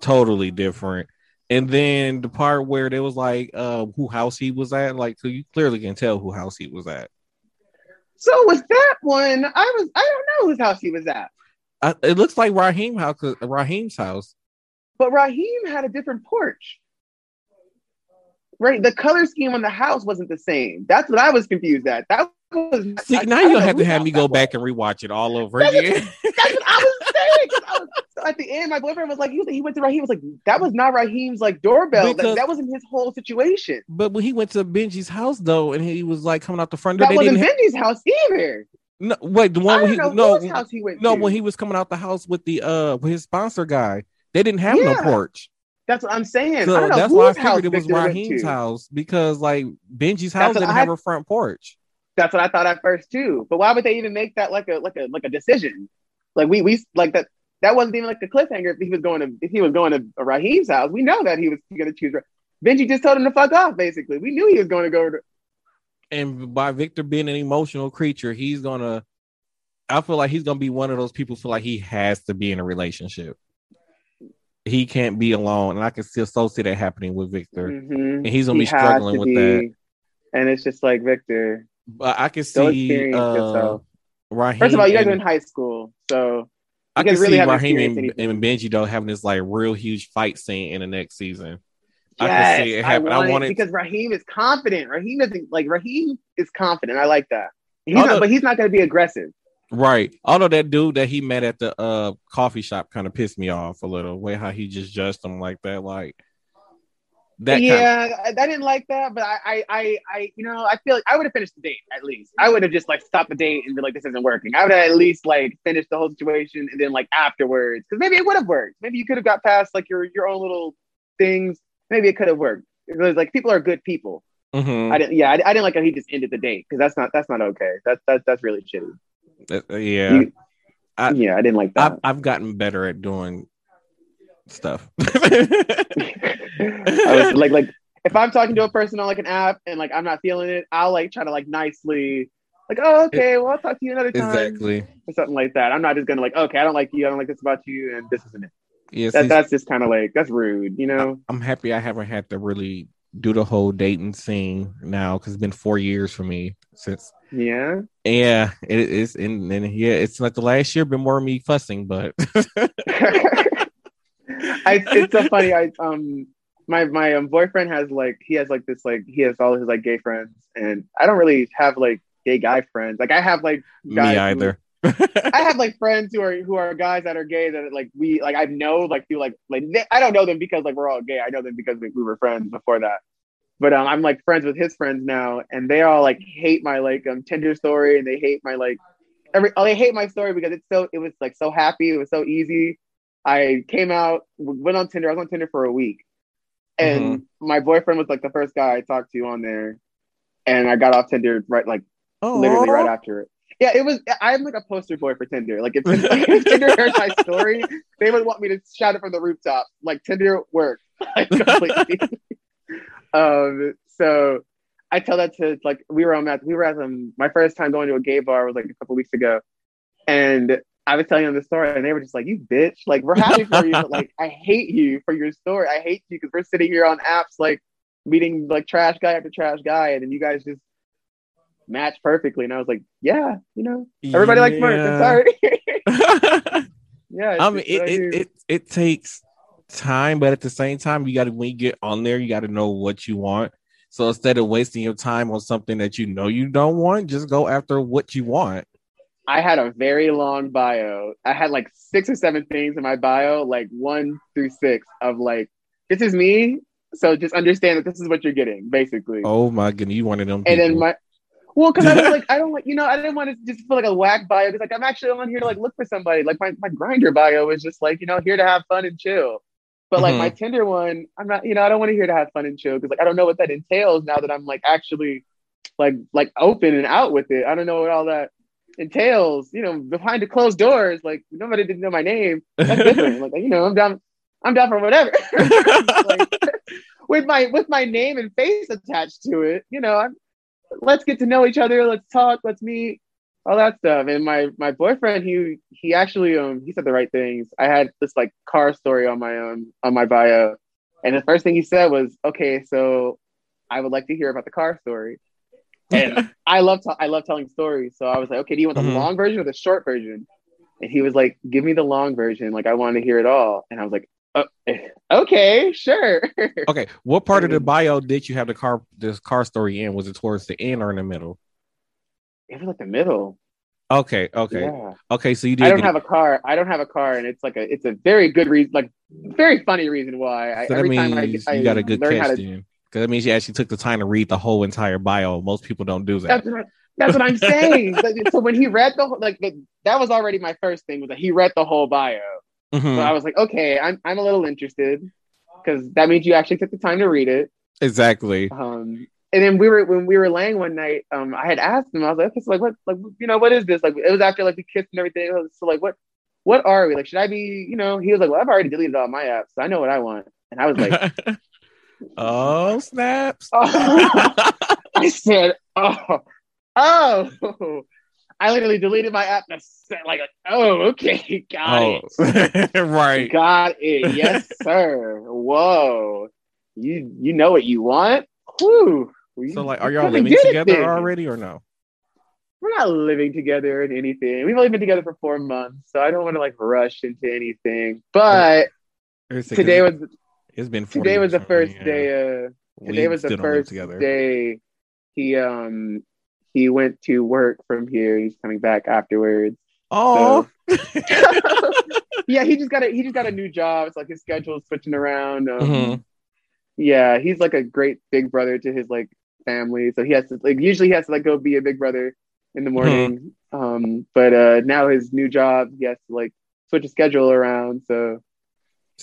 totally different. And then the part where there was like uh who house he was at, like so you clearly can tell who house he was at. So with that one? I was I don't know whose house he was at. I, it looks like Rahim house, Rahim's house. But Rahim had a different porch. Right, the color scheme on the house wasn't the same. That's what I was confused at. That see. Now I you don't have to have me go back and rewatch it all over That's what- again. That's what I was saying. 'cause I was, so at the end, my boyfriend was like, he, went to Rahim. Was like, that was not Rahim's like doorbell. That, Because- that wasn't his whole situation. but when he went to Benji's house though, and he was like coming out the front door, That they wasn't Benji's house either. no, wait, the one when he no house he went no to. when he was coming out the house with the uh with his sponsor guy, they didn't have Yeah. no porch. That's what I'm saying. So that's why I figured it was Rahim's house because like Benji's house didn't I- have a front porch. That's what I thought at first too. But why would they even make that like a like a like a decision? Like we we like that that wasn't even like a cliffhanger. If he was going to if he was going to Rahim's house, we know that he was going to choose. Benji just told him to fuck off. Basically, we knew he was going to go to. And by Victor being an emotional creature, he's gonna. I feel like he's gonna be one of those people who feel like he has to be in a relationship. He can't be alone, and I can still so see that happening with Victor. Mhm. And he's gonna He be struggling with be. that. And it's just like Victor, But I can see uh. Rahim. First of all, you guys are in high school, so I can really see Rahim and, and Benji though having this like real huge fight scene in the next season. I yes, can see it happen. I want it want it- because Rahim is confident. Rahim isn't like Rahim is confident. I like that. He's Although- not, but he's not going to be aggressive. Right. Although that dude that he met at the uh coffee shop kind of pissed me off a little. Way how he just judged him like that, like that. Kind yeah, I, I didn't like that, but I, I, I, I, you know, I feel like I would have finished the date at least. I would have just like stopped the date and be like, "This isn't working." I would have at least like finished the whole situation and then like afterwards, because maybe it would have worked. Maybe you could have got past like your your own little things. Maybe it could have worked. Because like people are good people. Mhm. I didn't. Yeah, I, I didn't like how he just ended the date because that's not that's not okay. That's that's that's really shitty. Uh, yeah. You- I- yeah, I didn't like that. I've I've gotten better at doing stuff. I was like, like if I'm talking to a person on like an app and like I'm not feeling it, I'll like try to like nicely, like, oh, okay, well, I'll talk to you another time, exactly. or something like that. I'm not just gonna like, okay, I don't like you, I don't like this about you, and this isn't it. Yes. That, that's just kind of like that's rude, you know? I'm happy I haven't had to really do the whole dating scene now because it's been four years for me since. Yeah. Yeah, it is, and, and yeah, it's like the last year been more me fussing, but I, it's so funny. I um my my um, boyfriend has like he has like this like he has all his like gay friends, and I don't really have like gay guy friends. Like I have like me guys who- either. I have like friends who are who are guys that are gay that like we like I know like through like like they, I don't know them because like we're all gay. I know them because we, we were friends before that. But um, I'm like friends with his friends now, and they all like hate my like um Tinder story, and they hate my like every oh they hate my story because it's so it was like so happy, it was so easy. I came out, went on Tinder. I was on Tinder for a week, and my boyfriend was like the first guy I talked to on there, and I got off Tinder right like literally right after it. Yeah, it was. I'm like a poster boy for Tinder. Like if, if Tinder heard my story, they would want me to shout it from the rooftop. Like Tinder worked like, completely. um. So I tell that to like we were on that we were at um my first time going to a gay bar was like a couple weeks ago, and I was telling them the story, and they were just like, "You bitch! Like we're happy for you, but like I hate you for your story. I hate you because we're sitting here on apps like meeting like trash guy after trash guy, and then you guys just." match perfectly and i was like yeah you know everybody likes merch i'm sorry yeah I mean, it, I it, it it takes time, but at the same time, you got to when you get on there, you got to know what you want. So instead of wasting your time on something that you know you don't want, just go after what you want. I had a very long bio. I had like six or seven things in my bio, like one through six of like, this is me. So just understand that this is what you're getting, basically. Oh my goodness, you wanted them. and then my, well, because I was like, I don't like, you know, I didn't want to just feel like a whack bio because like I'm actually on here to like look for somebody. Like my my Grindr bio is just like, you know, here to have fun and chill. But like my mm-hmm. Tinder one, I'm not, you know, I don't want to hear to have fun and chill because like I don't know what that entails now that I'm like actually like like open and out with it. I don't know what all that entails. You know, behind the closed doors, like nobody didn't know my name. That's different. like you know, I'm down, I'm down for whatever. like, with my with my name and face attached to it, you know, I'm, let's get to know each other. Let's talk. Let's meet. All that stuff. And my my boyfriend, he he actually um he said the right things. I had this like car story on my um on my bio, And the first thing he said was, "Okay, so I would like to hear about the car story." And I love t- I love telling stories, so I was like, "Okay, do you want the Mhm. long version or the short version?" And he was like, "Give me the long version. Like I want to hear it all." And I was like, "Oh, "Okay, sure." Okay, what part of the bio did you have the car this car story in? Was it towards the end or in the middle? it was like the middle. Okay, okay, Yeah. okay. So you did. I don't have a car. I don't have a car, and it's like a it's a very good reason, like very funny reason why. I, so that every time I, I you got a good catch to because that means you actually took the time to read the whole entire bio. Most people don't do that. That's what, that's what I'm saying. So when he read the whole- like the, that was already my first thing was that he read the whole bio. Mhm. So I was like, okay, I'm I'm a little interested because that means you actually took the time to read it. Exactly. Um, and then we were when we were laying one night, um, I had asked him, I was like, okay, so like what like you know what is this? Like it was after like we kissed and everything. So like what what are we like? Should I be you know? He was like, well, I've already deleted all my apps, so I know what I want. And I was like, oh snaps! Oh. I said, oh, oh. I literally deleted my app. and I said, like, oh, okay, got oh, it. right. Got it. Yes, sir. Whoa. You you know what you want? Whew. We- So like, are y'all living together already or no? We're not living together in anything. We've only been together for four months, so I don't want to like rush into anything. But today was it's been 40 today was the first yeah. day. Uh, today was the still don't live first day. He um he went to work from here. He's coming back afterwards. Oh, yeah, he just got a he just got a new job. It's like his schedule's switching around. Um, Mhm. Yeah, he's like a great big brother to his like family. So he has to like usually he has to like go be a big brother in the morning. Um, but uh now his new job he has to like switch his schedule around. So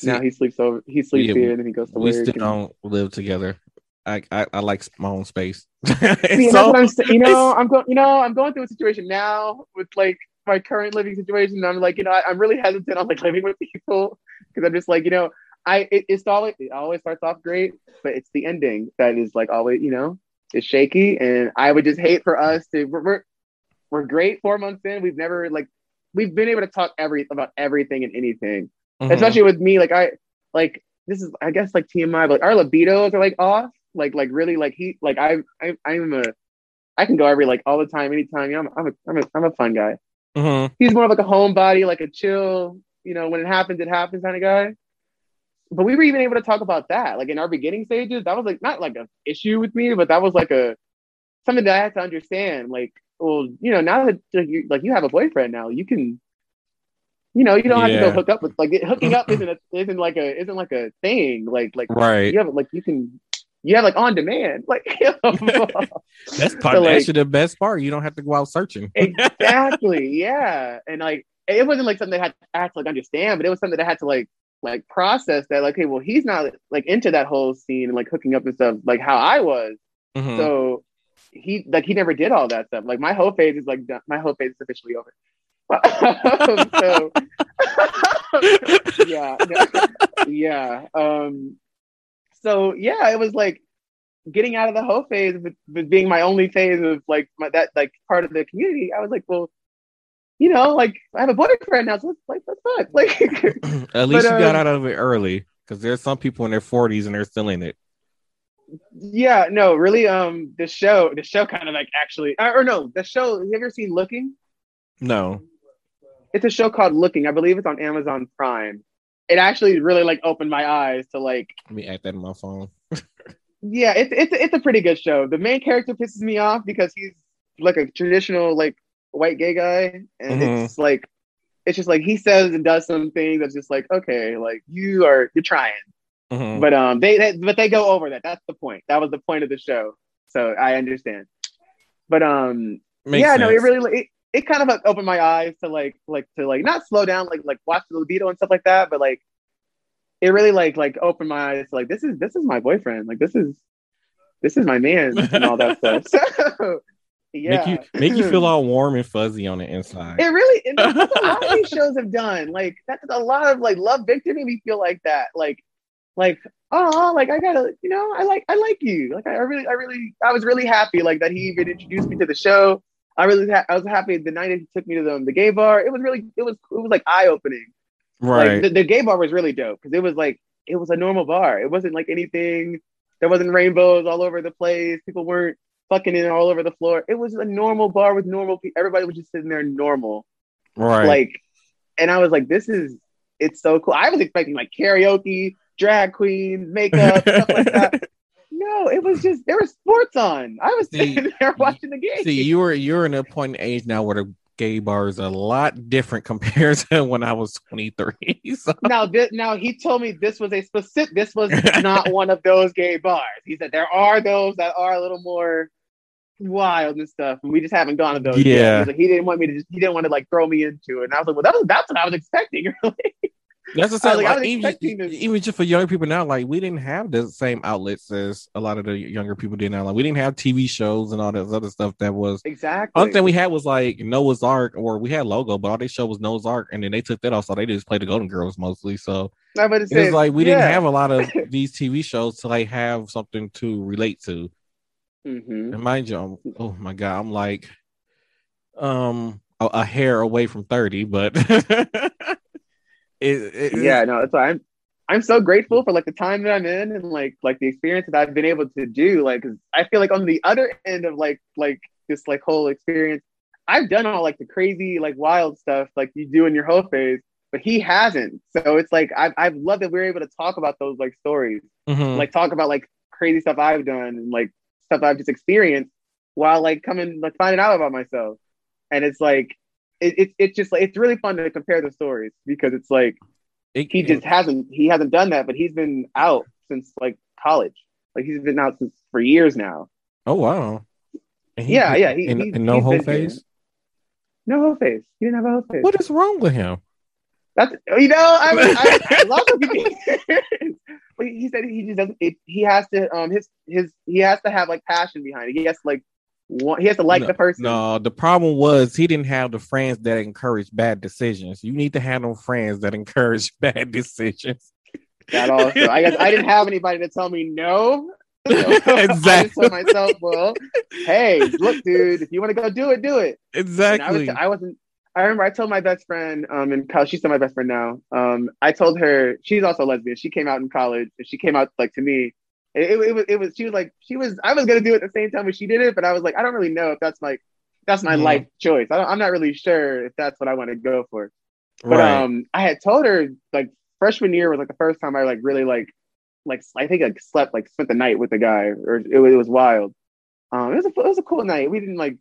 Now he sleeps over he sleeps Yeah, here and then he goes to we work. still and- don't live together. I I, I like my own space. See, So- I'm. You know, I'm going. You know, I'm going through a situation now with like my current living situation. I'm like, you know, I, I'm really hesitant on like living with people because I'm just like, you know, I it, it's always it always starts off great, but it's the ending that is like always, you know, is shaky. And I would just hate for us to. We're we're, we're great four months in. We've never like we've been able to talk every about everything and anything, Mhm. especially with me. Like I like this is I guess like TMI, but like our libidos are like off. Like like really like he like I I I'm a I can go every like all the time, anytime. You know, I'm I'm a I'm a I'm a fun guy. Mhm. He's more of like a homebody, like a chill, you know, when it happens, it happens kind of guy. But we were even able to talk about that. Like in our beginning stages, that was like not like an issue with me, but that was like a something that I had to understand. Like, well, you know, now that like, you like you have a boyfriend now, you can you know, you don't have to go hook up with like hooking up isn't a, isn't like a isn't like a thing. Like like Right. you have like you can you have like on demand. Like? That's part. So, like- that's the best part. You don't have to go out searching. exactly yeah and like it wasn't like something I had, I had to like understand but it was something that I had to like like process that like hey well he's not like into that whole scene and like hooking up and stuff like how I was Mhm. so he like he never did all that stuff like my whole phase is like done. my whole phase is officially over so yeah yeah um so yeah it was like getting out of the hoe phase with, with being my only phase of like my, that like part of the community i was like well you know like i have a boyfriend now so let's like let's fuck like At least But, you got um, out of it early because there's some people in their 40s and they're still in it. yeah no really um the show the show kind of like actually or, or no the show have you ever seen looking No. It's a show called looking i believe it's on amazon prime it actually really like opened my eyes to like Let me add that in my phone. yeah, it's it's it's a pretty good show. The main character pisses me off because he's like a traditional like white gay guy, and Mhm. it's like it's just like he says and does some things that's just like okay, like you are you're trying, Mhm. but um they, they but they go over that. That's the point. That was the point of the show. So I understand. But um Makes yeah, no, it really it, it kind of like opened my eyes to like like to like not slow down like like watch the libido and stuff like that, but like it really like like opened my eyes to like this is this is my boyfriend, like this is this is my man and all that stuff. So yeah, Make you make you feel all warm and fuzzy on the inside. it really it, that's what a lot of these shows have done. Like that's a lot of like Love Victor made me feel like that. Like like oh like I gotta you know I like I like you. Like I really I really I was really happy like that he even introduced me to the show. I really ha- I was happy the night he took me to the, the gay bar. It was really it was it was like eye opening. right. Like the, the gay bar was really dope because it was like it was a normal bar. It wasn't like anything. There wasn't rainbows all over the place. People weren't fucking in all over the floor. It was a normal bar with normal people. Everybody was just sitting there normal. Right. Like, and I was like, this is it's so cool. I was expecting like karaoke, drag queens, makeup, stuff like that. No, it was just there were sports on. I was See, sitting there watching the game. See, you're you're in a point in age now where the gay bar is a lot different compared to when I was 23. So now, this, now he told me this was a specific. This was not one of those gay bars. He said there are those that are a little more wild and stuff, and we just haven't gone to those. yet. Yeah. He's like, he didn't want me to. Just, he didn't want to like throw me into it, and I was like, well, that was that's what I was expecting. Really. That's the same. like, Like, even, this. even just for younger people now, like we didn't have the same outlets as a lot of the younger people did now. Like we didn't have TV shows and all this other stuff that was Exactly. Only thing we had was like Noah's Arc, or we had logo, but all they showed was Noah's Arc, and then they took that off, so they just played the Golden Girls mostly. So it's say, like we didn't have a lot of these TV shows to like have something to relate to. Mhm. And mind you, I'm, oh my god, I'm like um a, a hair away from thirty, but it, it, yeah no that's why i'm i'm so grateful for like the time that i'm in and like like the experience that i've been able to do like 'cause i feel like on the other end of like like this like whole experience i've done all like the crazy like wild stuff like you do in your whole phase but he hasn't so it's like i've, I've loved that we're able to talk about those like stories Mhm. like talk about like crazy stuff i've done and like stuff i've just experienced while like coming like finding out about myself and it's like it, it, it's just like it's really fun to compare the stories because it's like It- he just hasn't he hasn't done that but he's been out since like college. Like he's been out since for years now. Oh wow. He- Yeah, yeah, he- and, he- and no whole face. no whole face he didn't have a whole face What is wrong with him? that's you know i i, I love him. But he said he just doesn't it, he has to um his his he has to have like passion behind it. He has to like want, he has to like no, the person No, the problem was he didn't have the friends that encourage bad decisions. You need to have no friends that encourage bad decisions. that also i guess i didn't have anybody to tell me no So I just told myself, well, hey, look, dude, if you want to go do it, do it. Exactly. I, was, I wasn't. I remember I told my best friend, um, in college. She's still my best friend now. Um, I told her she's also lesbian. She came out in college, and she came out like to me. It, it, it was. It was. She was like. She was. I was gonna do it at the same time as she did it, but I was like, I don't really know if that's like, that's my life choice. I don't, I'm not really sure if that's what I want to go for. But right. um, I had told her like freshman year was like the first time I like really like, like I think like slept like spent the night with the guy, or it, was- it was wild. Um, it was a it was a cool night. We didn't like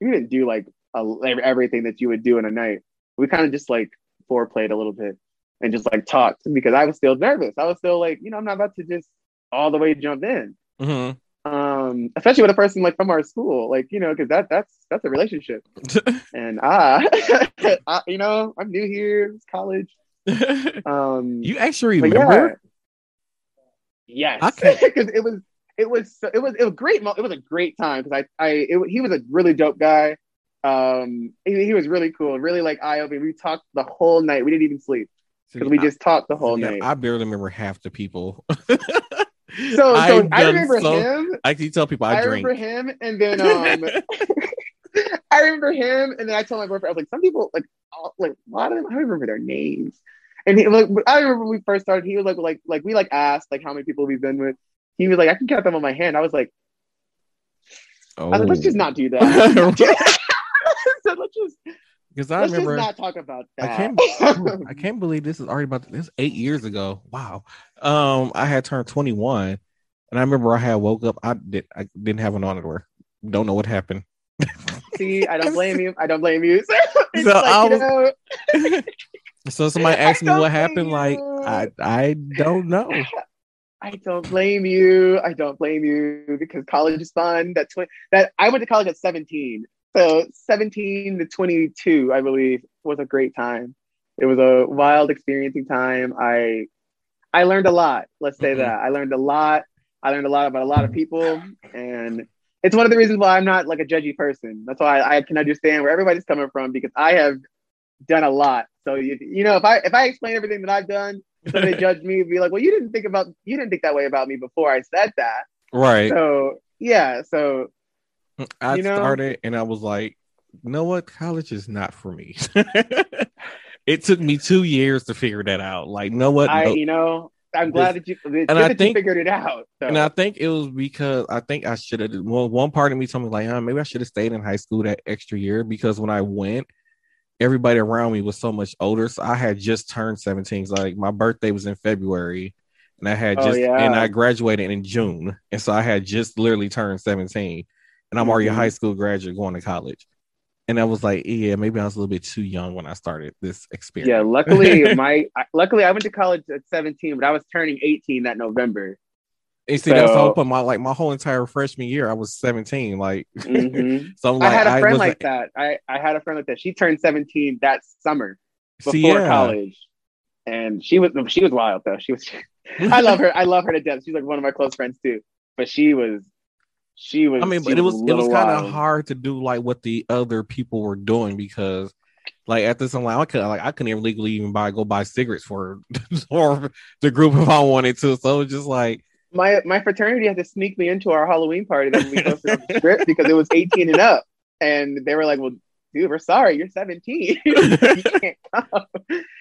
we didn't do like a, everything that you would do in a night. We kind of just like foreplayed a little bit and just like talked because I was still nervous. I was still like, you know, I'm not about to just all the way jump in. Mhm. Um, especially with a person like from our school, like you know, because that that's that's a relationship. And ah, I, you know, I'm new here, it's college. Um, you actually remember? yeah, yes, can't- because it was it was so- it was it was great. It was a great time because I I it, he was a really dope guy. Um, he, he was really cool, really like eye opening. We talked the whole night. We didn't even sleep because we I- just talked the whole yeah, night. I barely remember half the people. So so I, I've done remember so- him. I can tell people I, I, drink. remember him, and then um, I remember him, and then I told my boyfriend, I was like, some people like, all- like a lot of them, I don't remember their names. And he like, I remember when we first started, he was like, like, like we like asked like how many people we've been with. He was like, I can count them on my hand. I was like, Oh, I was like let's just not do that. Not do that. So let's just because I let's remember. not talk about I can't. I can't believe this is already about this eight years ago. Wow. Um, I had turned twenty one, and I remember I had woke up. I did. I didn't have an underwear. Don't know what happened. See, I don't blame you. I don't blame you. So like, I you was- know, So somebody asked me what happened. Like. I, I don't know. I don't blame you. I don't blame you because college is fun. That tw- that I went to college at 17. So 17 to 22, I believe, was a great time. It was a wild experiencing time. I I learned a lot. Let's say Mhm. that. I learned a lot. I learned a lot about a lot of people and it's one of the reasons why I'm not like a judgy person. That's why I, I can understand where everybody's coming from because I have done a lot. So you, you know, if I if I explain everything that I've done, somebody judge me and be like, well, you didn't think about you didn't think that way about me before I said that. Right. So yeah, so I you know? started and I was like, you know what? College is not for me. it took me two years to figure that out. Like, know what? I No- you know I'm glad that you, and I think, you figured it out. So. And I think it was because I think I should have. Well, one part of me told me like, oh, maybe I should have stayed in high school that extra year because when I went, everybody around me was so much older. So I had just turned 17. So like my birthday was in February, and I had Oh, just yeah. and I graduated in June, and so I had just literally turned 17, and I'm already a Mhm. high school graduate going to college. And I was like, yeah, maybe I was a little bit too young when I started this experience. yeah, luckily my I- luckily I went to college at 17, but I was turning 18 that November. And see, that's So- whole point. My like my whole entire freshman year, I was 17. Like, Mhm. so I'm I had a friend like that. I, I had a friend like that. She turned 17 that summer before See, yeah. college. And she was she was wild though. She was I love her. I love her to death. She's like one of my close friends too. But she was she was I mean, but it was a it was kind of hard to do like what the other people were doing because, like at this, I'm like I could like I couldn't even legally even buy go buy cigarettes for for the group if I wanted to. So it was just like, My my fraternity had to sneak me into our Halloween party that we hosted on the strip because it was 18 and up. And they were like, Well, dude, we're sorry, you're 17. you can't come.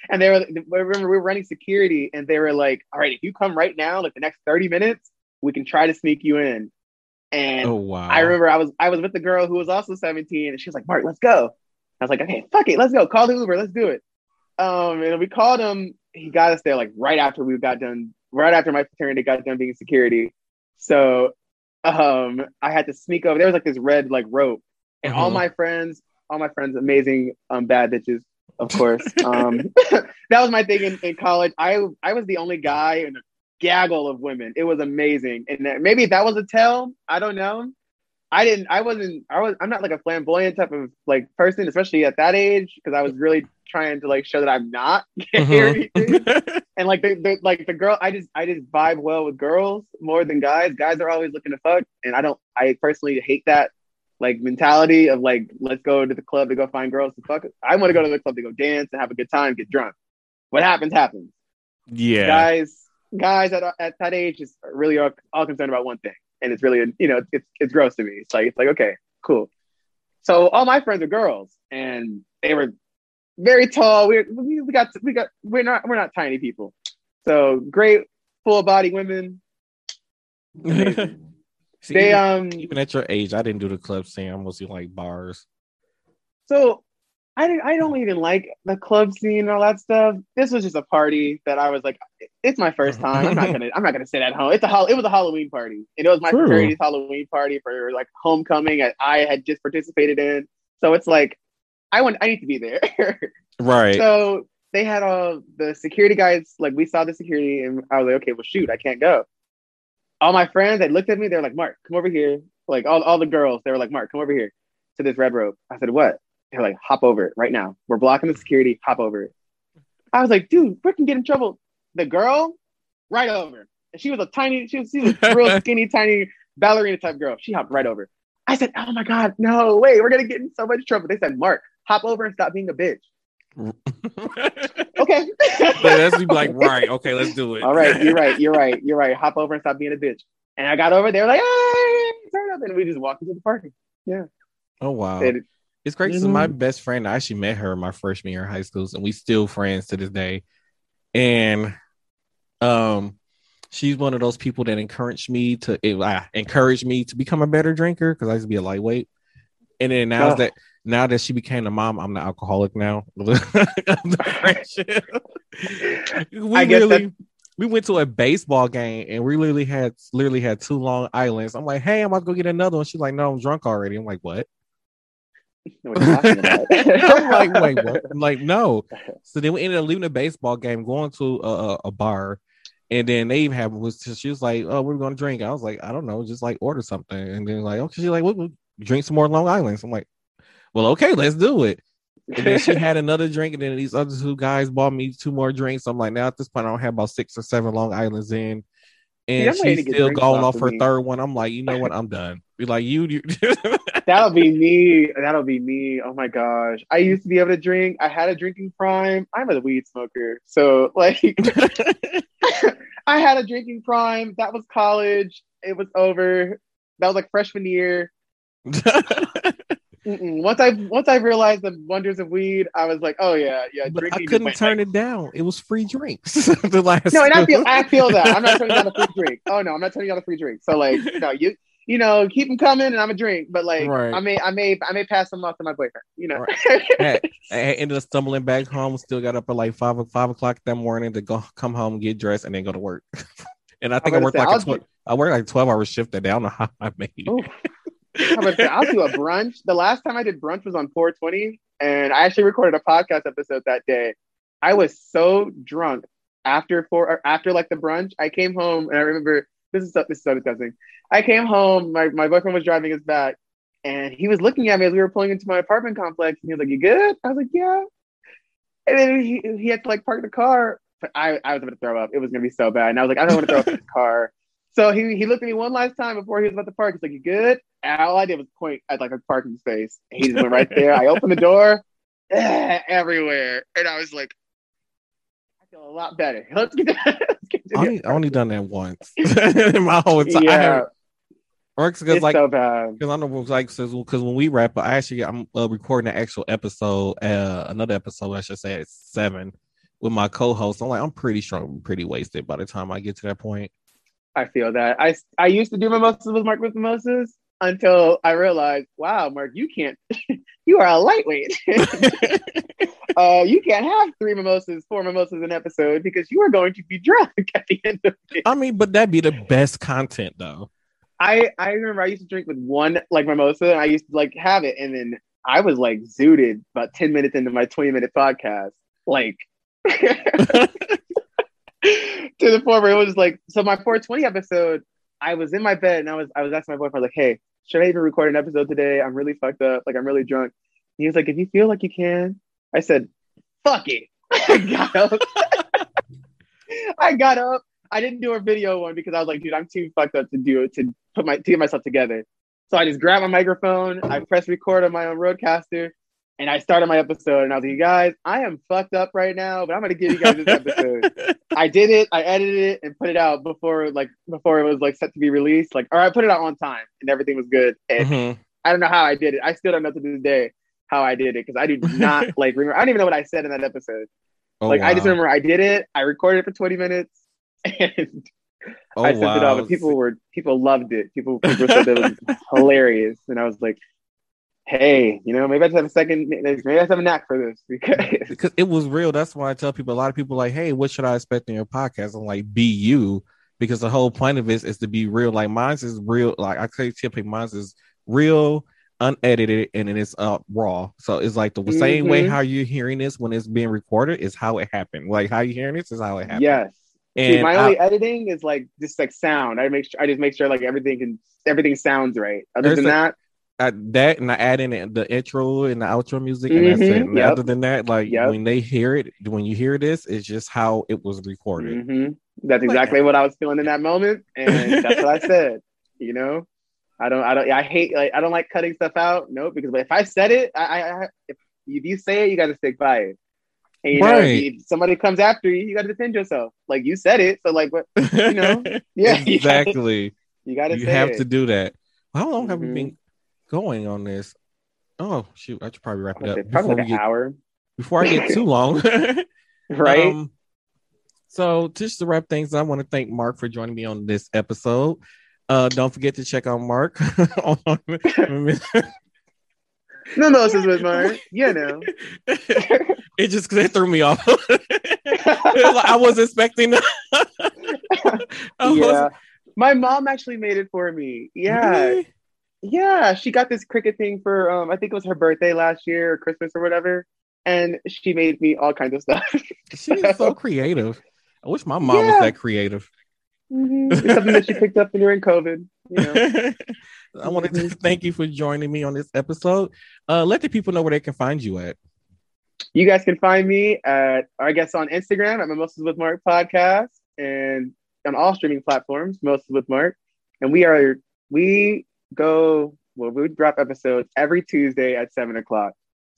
And they were I remember we were running security and they were like, All right, if you come right now, like the next 30 minutes, we can try to sneak you in. And oh wow, I remember I was I was with the girl who was also 17 and she was like, Mark, let's go. I was like, okay, fuck it, let's go. Call the Uber, let's do it. Um, and we called him. He got us there like right after we got done, right after my fraternity got done being security. So um I had to sneak over. There was like this red like rope. And all Mhm. my friends, all my friends, amazing um bad bitches, of course. um that was my thing in, in college. I I was the only guy in a gaggle of women. It was amazing. And that- maybe that was a tell. I don't know. I didn't. I wasn't. I was. I'm not like a flamboyant type of like person, especially at that age, because I was really trying to like show that I'm not Mhm. anything. And like the, the like the girl, I just I just vibe well with girls more than guys. Guys are always looking to fuck, and I don't. I personally hate that like mentality of like let's go to the club to go find girls to fuck. I want to go to the club to go dance and have a good time, get drunk. What happens happens. yeah, Guys, guys at at that age is really all, all concerned about one thing, and it's really you know it's it's gross to me. It's like it's like okay, cool. So all my friends are girls, and they were very tall. We we, got we got we're not we're not tiny people. So great full body women. See, They even, um even at your age, I didn't do the club scene. I mostly like bars. so I didn't I don't even like the club scene and all that stuff. This was just a party that I was like, it's my first time. I'm not gonna I'm not gonna sit at home. It's a hol- it was a Halloween party. And it was my True. fraternity's Halloween party for like homecoming that I had just participated in. So it's like I want I need to be there. Right. So they had all the security guys, like we saw the security, and I was like, okay, well, shoot, I can't go. All my friends, they looked at me, they're like, Mark, come over here. Like all, all the girls, they were like, Mark, come over here to this red rope. I said, what? They're like, hop over it right now. We're blocking the security, hop over it. I was like, dude, we can get in trouble. The girl, right over. And she was a tiny, she was, she was a real skinny, tiny ballerina type girl. She hopped right over. I said, oh my God, no, way. we're gonna get in so much trouble. They said, Mark, hop over and stop being a bitch. Okay. That's be like, right, okay, let's do it. All right, you're right, you're right, you're right. Hop over and stop being a bitch. And I got over there like, hey, turn up, and we just walked into the parking. Yeah. Oh wow. And- It's great because my best friend, I actually met her my freshman year in high school, and we still friends to this day. And um, she's one of those people that encouraged me to uh, encourage me to become a better drinker because I used to be a lightweight. And then now that now that she became a mom, I'm the alcoholic now. We I guess really we went to a baseball game and we literally had literally had two long islands. I'm like, hey, I'm about to go get another one. She's like, no, I'm drunk already. I'm like, what? Know what you're talking about. I'm like, wait, what? I'm like, no. So then we ended up leaving the baseball game, going to a, a, bar, and then they even have was she was like, oh, we're gonna drink. I was like, I don't know, just like order something, and then like, okay, she's like, we'll, we'll drink some more Long Island's. I'm like, well, okay, let's do it. And then she had another drink, and then these other two guys bought me two more drinks. I'm like, now at this point, I don't have about six or seven Long Islands in. And to she's still going off off her me. third one. I'm like, you know what? I'm done. Be like, you, you That'll be me. That'll be me. Oh my gosh. I used to be able to drink. I had a drinking prime. I'm a weed smoker. So like I had a drinking prime. That was college. It was over. That was like freshman year. Once I once I realized the wonders of weed, I was like, oh yeah, yeah. But I couldn't turn like- it down. It was free drinks. the last No, and I feel I feel that. I'm not turning down a free drink. Oh no, I'm not turning down a free drink. So like, no, you you know, keep them coming, and I'm a drink. But like, Right. I may I may I may pass them off to my boyfriend. You know. I I ended up stumbling back home. Still got up at like five five o'clock that morning to go come home, get dressed, and then go to work. and I think I worked say, like a I'll tw- I worked like twelve hour shift that day. I don't know how I made it. Ooh. How about that? I'll do a brunch. The last time I did brunch was on 420, and I actually recorded a podcast episode that day. I was so drunk after four after like the brunch. I came home and I remember this is so, this is so disgusting. I came home. My my boyfriend was driving us back, and he was looking at me as we were pulling into my apartment complex. And he was like, "You good?" I was like, "Yeah." And then he he had to like park the car. But I I was about to throw up. It was gonna be so bad, and I was like, "I don't want to throw up in the car." So he, he looked at me one last time before he was about to park. He's like, "You good?" And all I did was point at like a parking space. He just went right there. I opened the door, everywhere, and I was like, "I feel a lot better." Let's get, let's get I only, I only done that once in my whole time. I yeah, works because like so bad. Because I know like because when we wrap up, I actually I'm uh, recording an actual episode, uh, another episode I should say at seven with my co-host. I'm like I'm pretty sure I'm pretty wasted by the time I get to that point. I feel that. I I used to do mimosas with Mark with mimosas until I realized, wow, Mark, you can't. you are a lightweight. uh, you can't have three mimosas, four mimosas an episode because you are going to be drunk at the end of it. I mean, but that'd be the best content though. I I remember I used to drink with one like mimosa, and I used to like have it, and then I was like zooted about ten minutes into my twenty minute podcast, like. to the point where it was like so my 420 episode i was in my bed and i was i was asking my boyfriend like hey should i even record an episode today? I'm really fucked up. Like i'm really drunk. And he was like if you feel like you can i said fuck it. I got up. I got up. I didn't do a video one because i was like dude i'm too fucked up to do it to put my to get myself together. So i just grabbed my microphone. I pressed record on my own RODECaster and I started my episode, and I was like, "You guys, I am fucked up right now, but I'm gonna give you guys this episode." I did it. I edited it and put it out before like before it was like set to be released. Like, or I put it out on time and everything was good. And Mhm. I don't know how I did it. I still don't know to this day how I did it because I do not like remember. I don't even know what I said in that episode. Oh, like I just remember I did it. I recorded it for 20 minutes and Oh, I sent it wow. off. And people were people loved it. People people said it was hilarious, and I was like. Hey, you know, maybe I just have a second. Maybe I just have a knack for this because because it was real. That's why I tell people a lot of people like, hey, what should I expect in your podcast? I'm like, be you, because the whole point of it is to be real. Like mine's is real. Like I say, typically mine's is real, unedited, and it's uh raw. So it's like the same way Mhm. how you're hearing this when it's being recorded is how it happened. Like how you hearing this is how it happened. Yes. And See, my I- only editing is like just like sound. I make sure I just make sure like everything can everything sounds right. Other than a- that, I, that and I add in the intro and the outro music, and that's it. Mhm, And yep. Other than that, like Yep. when they hear it, when you hear this, it's just how it was recorded. mhm, that's exactly what I was feeling in that moment, and that's what I said. You know, I don't, I don't, I hate like I don't like cutting stuff out. No, because if I said it, I, I, if, you say it, you got to stick by it. And you know, Right. if somebody comes after you, you got to defend yourself. Like you said it, so like what? You know, yeah, you gotta- exactly. You got to. you say have it. to do that. How long have we Mhm. been going on this? Oh shoot, I should probably wrap it up Probably before, like an get, hour, before I get too long. right? Um, so just to wrap things, I want to thank Mark for joining me on this episode. Uh, don't forget to check out Mark. on- no, no, this is with mine. You know. it just it threw me off. Like, I was expecting. I was- yeah. My mom actually made it for me. Yeah. Really? Yeah. She got this Cricut thing for um I think it was her birthday last year or Christmas or whatever. And she made me all kinds of stuff. She is so creative. I wish my mom was that creative. Mhm. It's something that she picked up during COVID. You know. I wanted to thank you for joining me on this episode. Uh, let the people know where they can find you at. You guys can find me at I guess on Instagram at Mimosas with Mark podcast and on all streaming platforms, Mimosas with Mark. And we are we go well, we drop episodes every Tuesday at seven o'clock.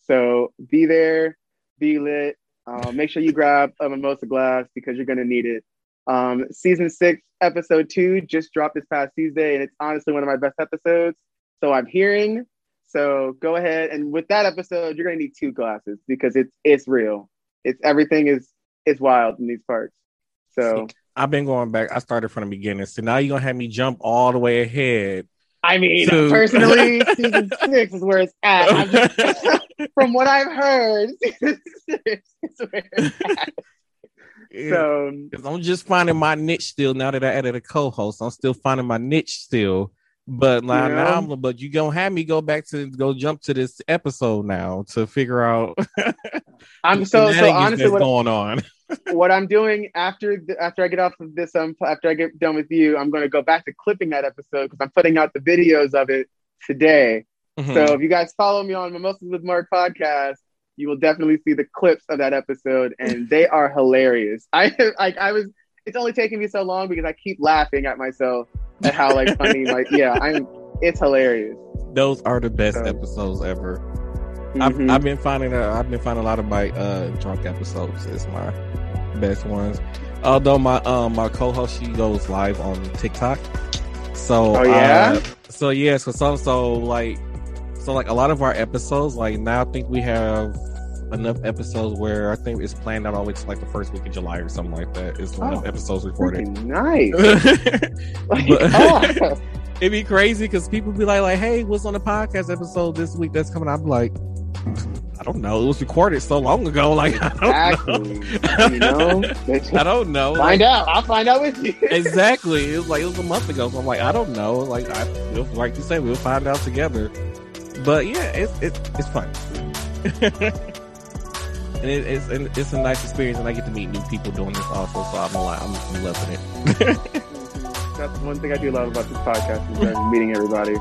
So be there, be lit. Um, make sure you grab a mimosa glass because you're gonna need it. Um, season six, episode two, just dropped this past Tuesday, and it's honestly one of my best episodes. So I'm hearing. So go ahead and with that episode, you're gonna need two glasses because it's it's real. It's everything is is wild in these parts. So I've been going back. I started from the beginning. So now you're gonna have me jump all the way ahead. I mean, to- personally, season six is where it's at. Just- from what I've heard, season six is where it's at. So 'Cause I'm just finding my niche still now that I added a co-host. I'm still finding my niche still. But now, Yeah. now I'm, but you gonna have me go back to go jump to this episode now to figure out I'm so so honestly that's what, going on. what I'm doing after the, after I get off of this um after I get done with you, I'm going to go back to clipping that episode because I'm putting out the videos of it today. Mhm. So if you guys follow me on Mimosas with Mark podcast, you will definitely see the clips of that episode, and they are hilarious. I like I was. It's only taking me so long because I keep laughing at myself at how like funny like yeah I'm. It's hilarious. Those are the best So- episodes ever. Mhm. I've, I've been finding uh, I've been finding a lot of my uh, drunk episodes is my best ones. Although my um my co-host she goes live on TikTok, so Oh, yeah? uh, so yeah, so so so like so like a lot of our episodes like now I think we have enough episodes where I think it's planned out all the way to like the first week of July or something like that. Is Oh, enough episodes recorded. Nice. Like, But- oh. It'd be crazy because people be like, like, hey, what's on the podcast episode this week that's coming? I'm like, I don't know. It was recorded so long ago. Like, I don't know. Exactly. you know, I don't know. find out. I'll find out with you. exactly. It was like it was a month ago. So I'm like, I don't know. Like, I like you said, we'll find out together. But yeah, it's it's it's fun. And it, it's and it's a nice experience, and I get to meet new people doing this also. So I'm like, I'm, I'm loving it. That's one thing I do love about this podcast is uh, meeting everybody.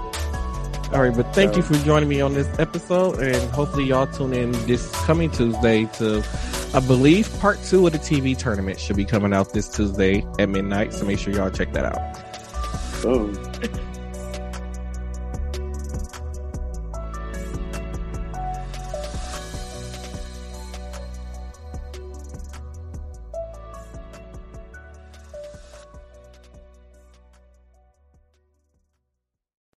All right, but thank you for joining me on this episode, and hopefully y'all tune in this coming Tuesday to, I believe, part two of the TV tournament should be coming out this Tuesday at midnight. So make sure y'all check that out. Boom.